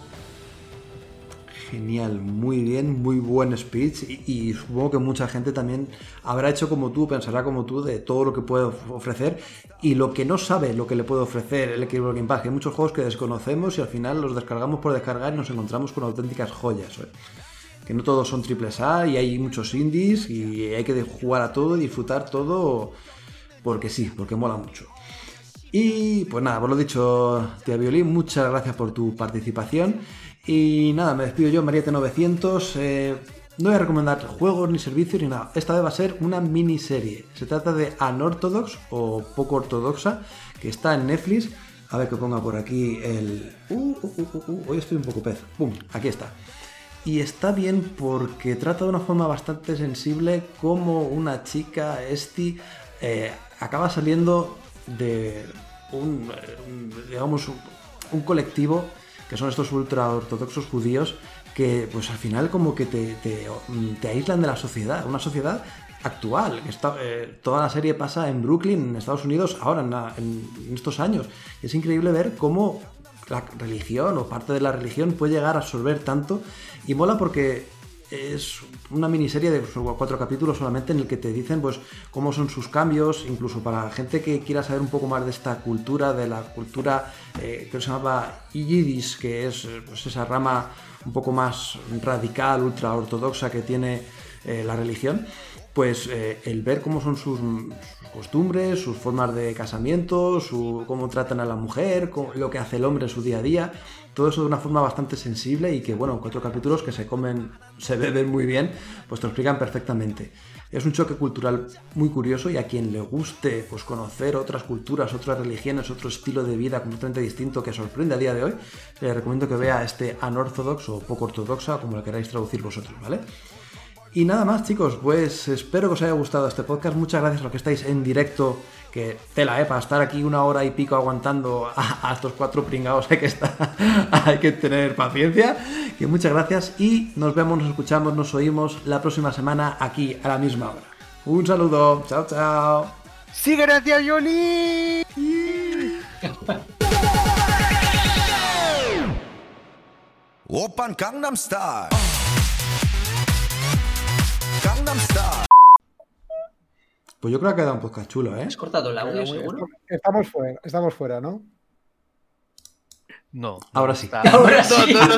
Genial, muy bien, muy buen speech y, supongo que mucha gente también habrá hecho como tú, pensará como tú de todo lo que puede ofrecer y lo que no sabe lo que le puede ofrecer el Xbox Game Pass. Hay muchos juegos que desconocemos y al final los descargamos por descargar y nos encontramos con auténticas joyas. ¿eh? Que no todos son triples A y hay muchos indies y hay que jugar a todo y disfrutar todo porque sí, porque mola mucho. Y pues nada, por lo dicho, tía Violín, muchas gracias por tu participación. Y nada, me despido yo, Mariette900. Eh, no voy a recomendar juegos ni servicios ni nada. Esta vez va a ser una miniserie. Se trata de Unorthodox o poco ortodoxa, que está en Netflix. A ver que ponga por aquí el... Uh, uh, uh, uh, hoy estoy un poco pez. ¡Pum! Aquí está. Y está bien porque trata de una forma bastante sensible como una chica, Esti, eh, acaba saliendo de un, digamos, un colectivo que son estos ultra ortodoxos judíos que pues al final como que te, te, aíslan de la sociedad, una sociedad actual. Está, eh, toda la serie pasa en Brooklyn, en Estados Unidos, ahora, en, estos años. es increíble ver cómo la religión o parte de la religión puede llegar a absorber tanto. Y mola porque es una miniserie de cuatro capítulos solamente en el que te dicen pues cómo son sus cambios, incluso para gente que quiera saber un poco más de esta cultura, de la cultura eh, que se llama Yiddish, que es pues, esa rama un poco más radical, ultra ortodoxa que tiene eh, la religión, pues eh, el ver cómo son sus, costumbres, sus formas de casamiento, su, cómo tratan a la mujer, lo que hace el hombre en su día a día, todo eso de una forma bastante sensible y que, bueno, en cuatro capítulos que se comen, se beben muy bien, pues te lo explican perfectamente. Es un choque cultural muy curioso y a quien le guste pues, conocer otras culturas, otras religiones, otro estilo de vida completamente distinto que sorprende a día de hoy, le recomiendo que vea este anortodox o poco ortodoxa, como lo queráis traducir vosotros, ¿vale? Y nada más, chicos, pues espero que os haya gustado este podcast. Muchas gracias a los que estáis en directo, que tela, ¿eh? Para estar aquí una hora y pico aguantando a, estos cuatro pringados hay que, estar, hay que tener paciencia. Que muchas gracias y nos vemos, nos escuchamos, nos oímos la próxima semana aquí a la misma hora. Un saludo, chao, chao. Sí, gracias, Johnny. Open Gangnam Style. Pues yo creo que ha quedado un podcast chulo, ¿eh? ¿Has cortado el audio, seguro? Estamos fuera, estamos fuera, ¿no? No. Ahora sí. Ahora sí. No, no,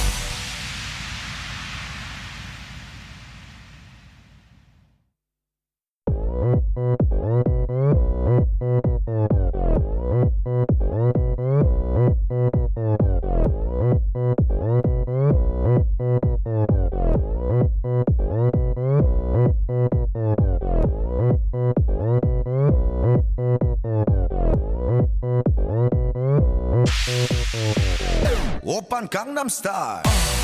Gangnam Style.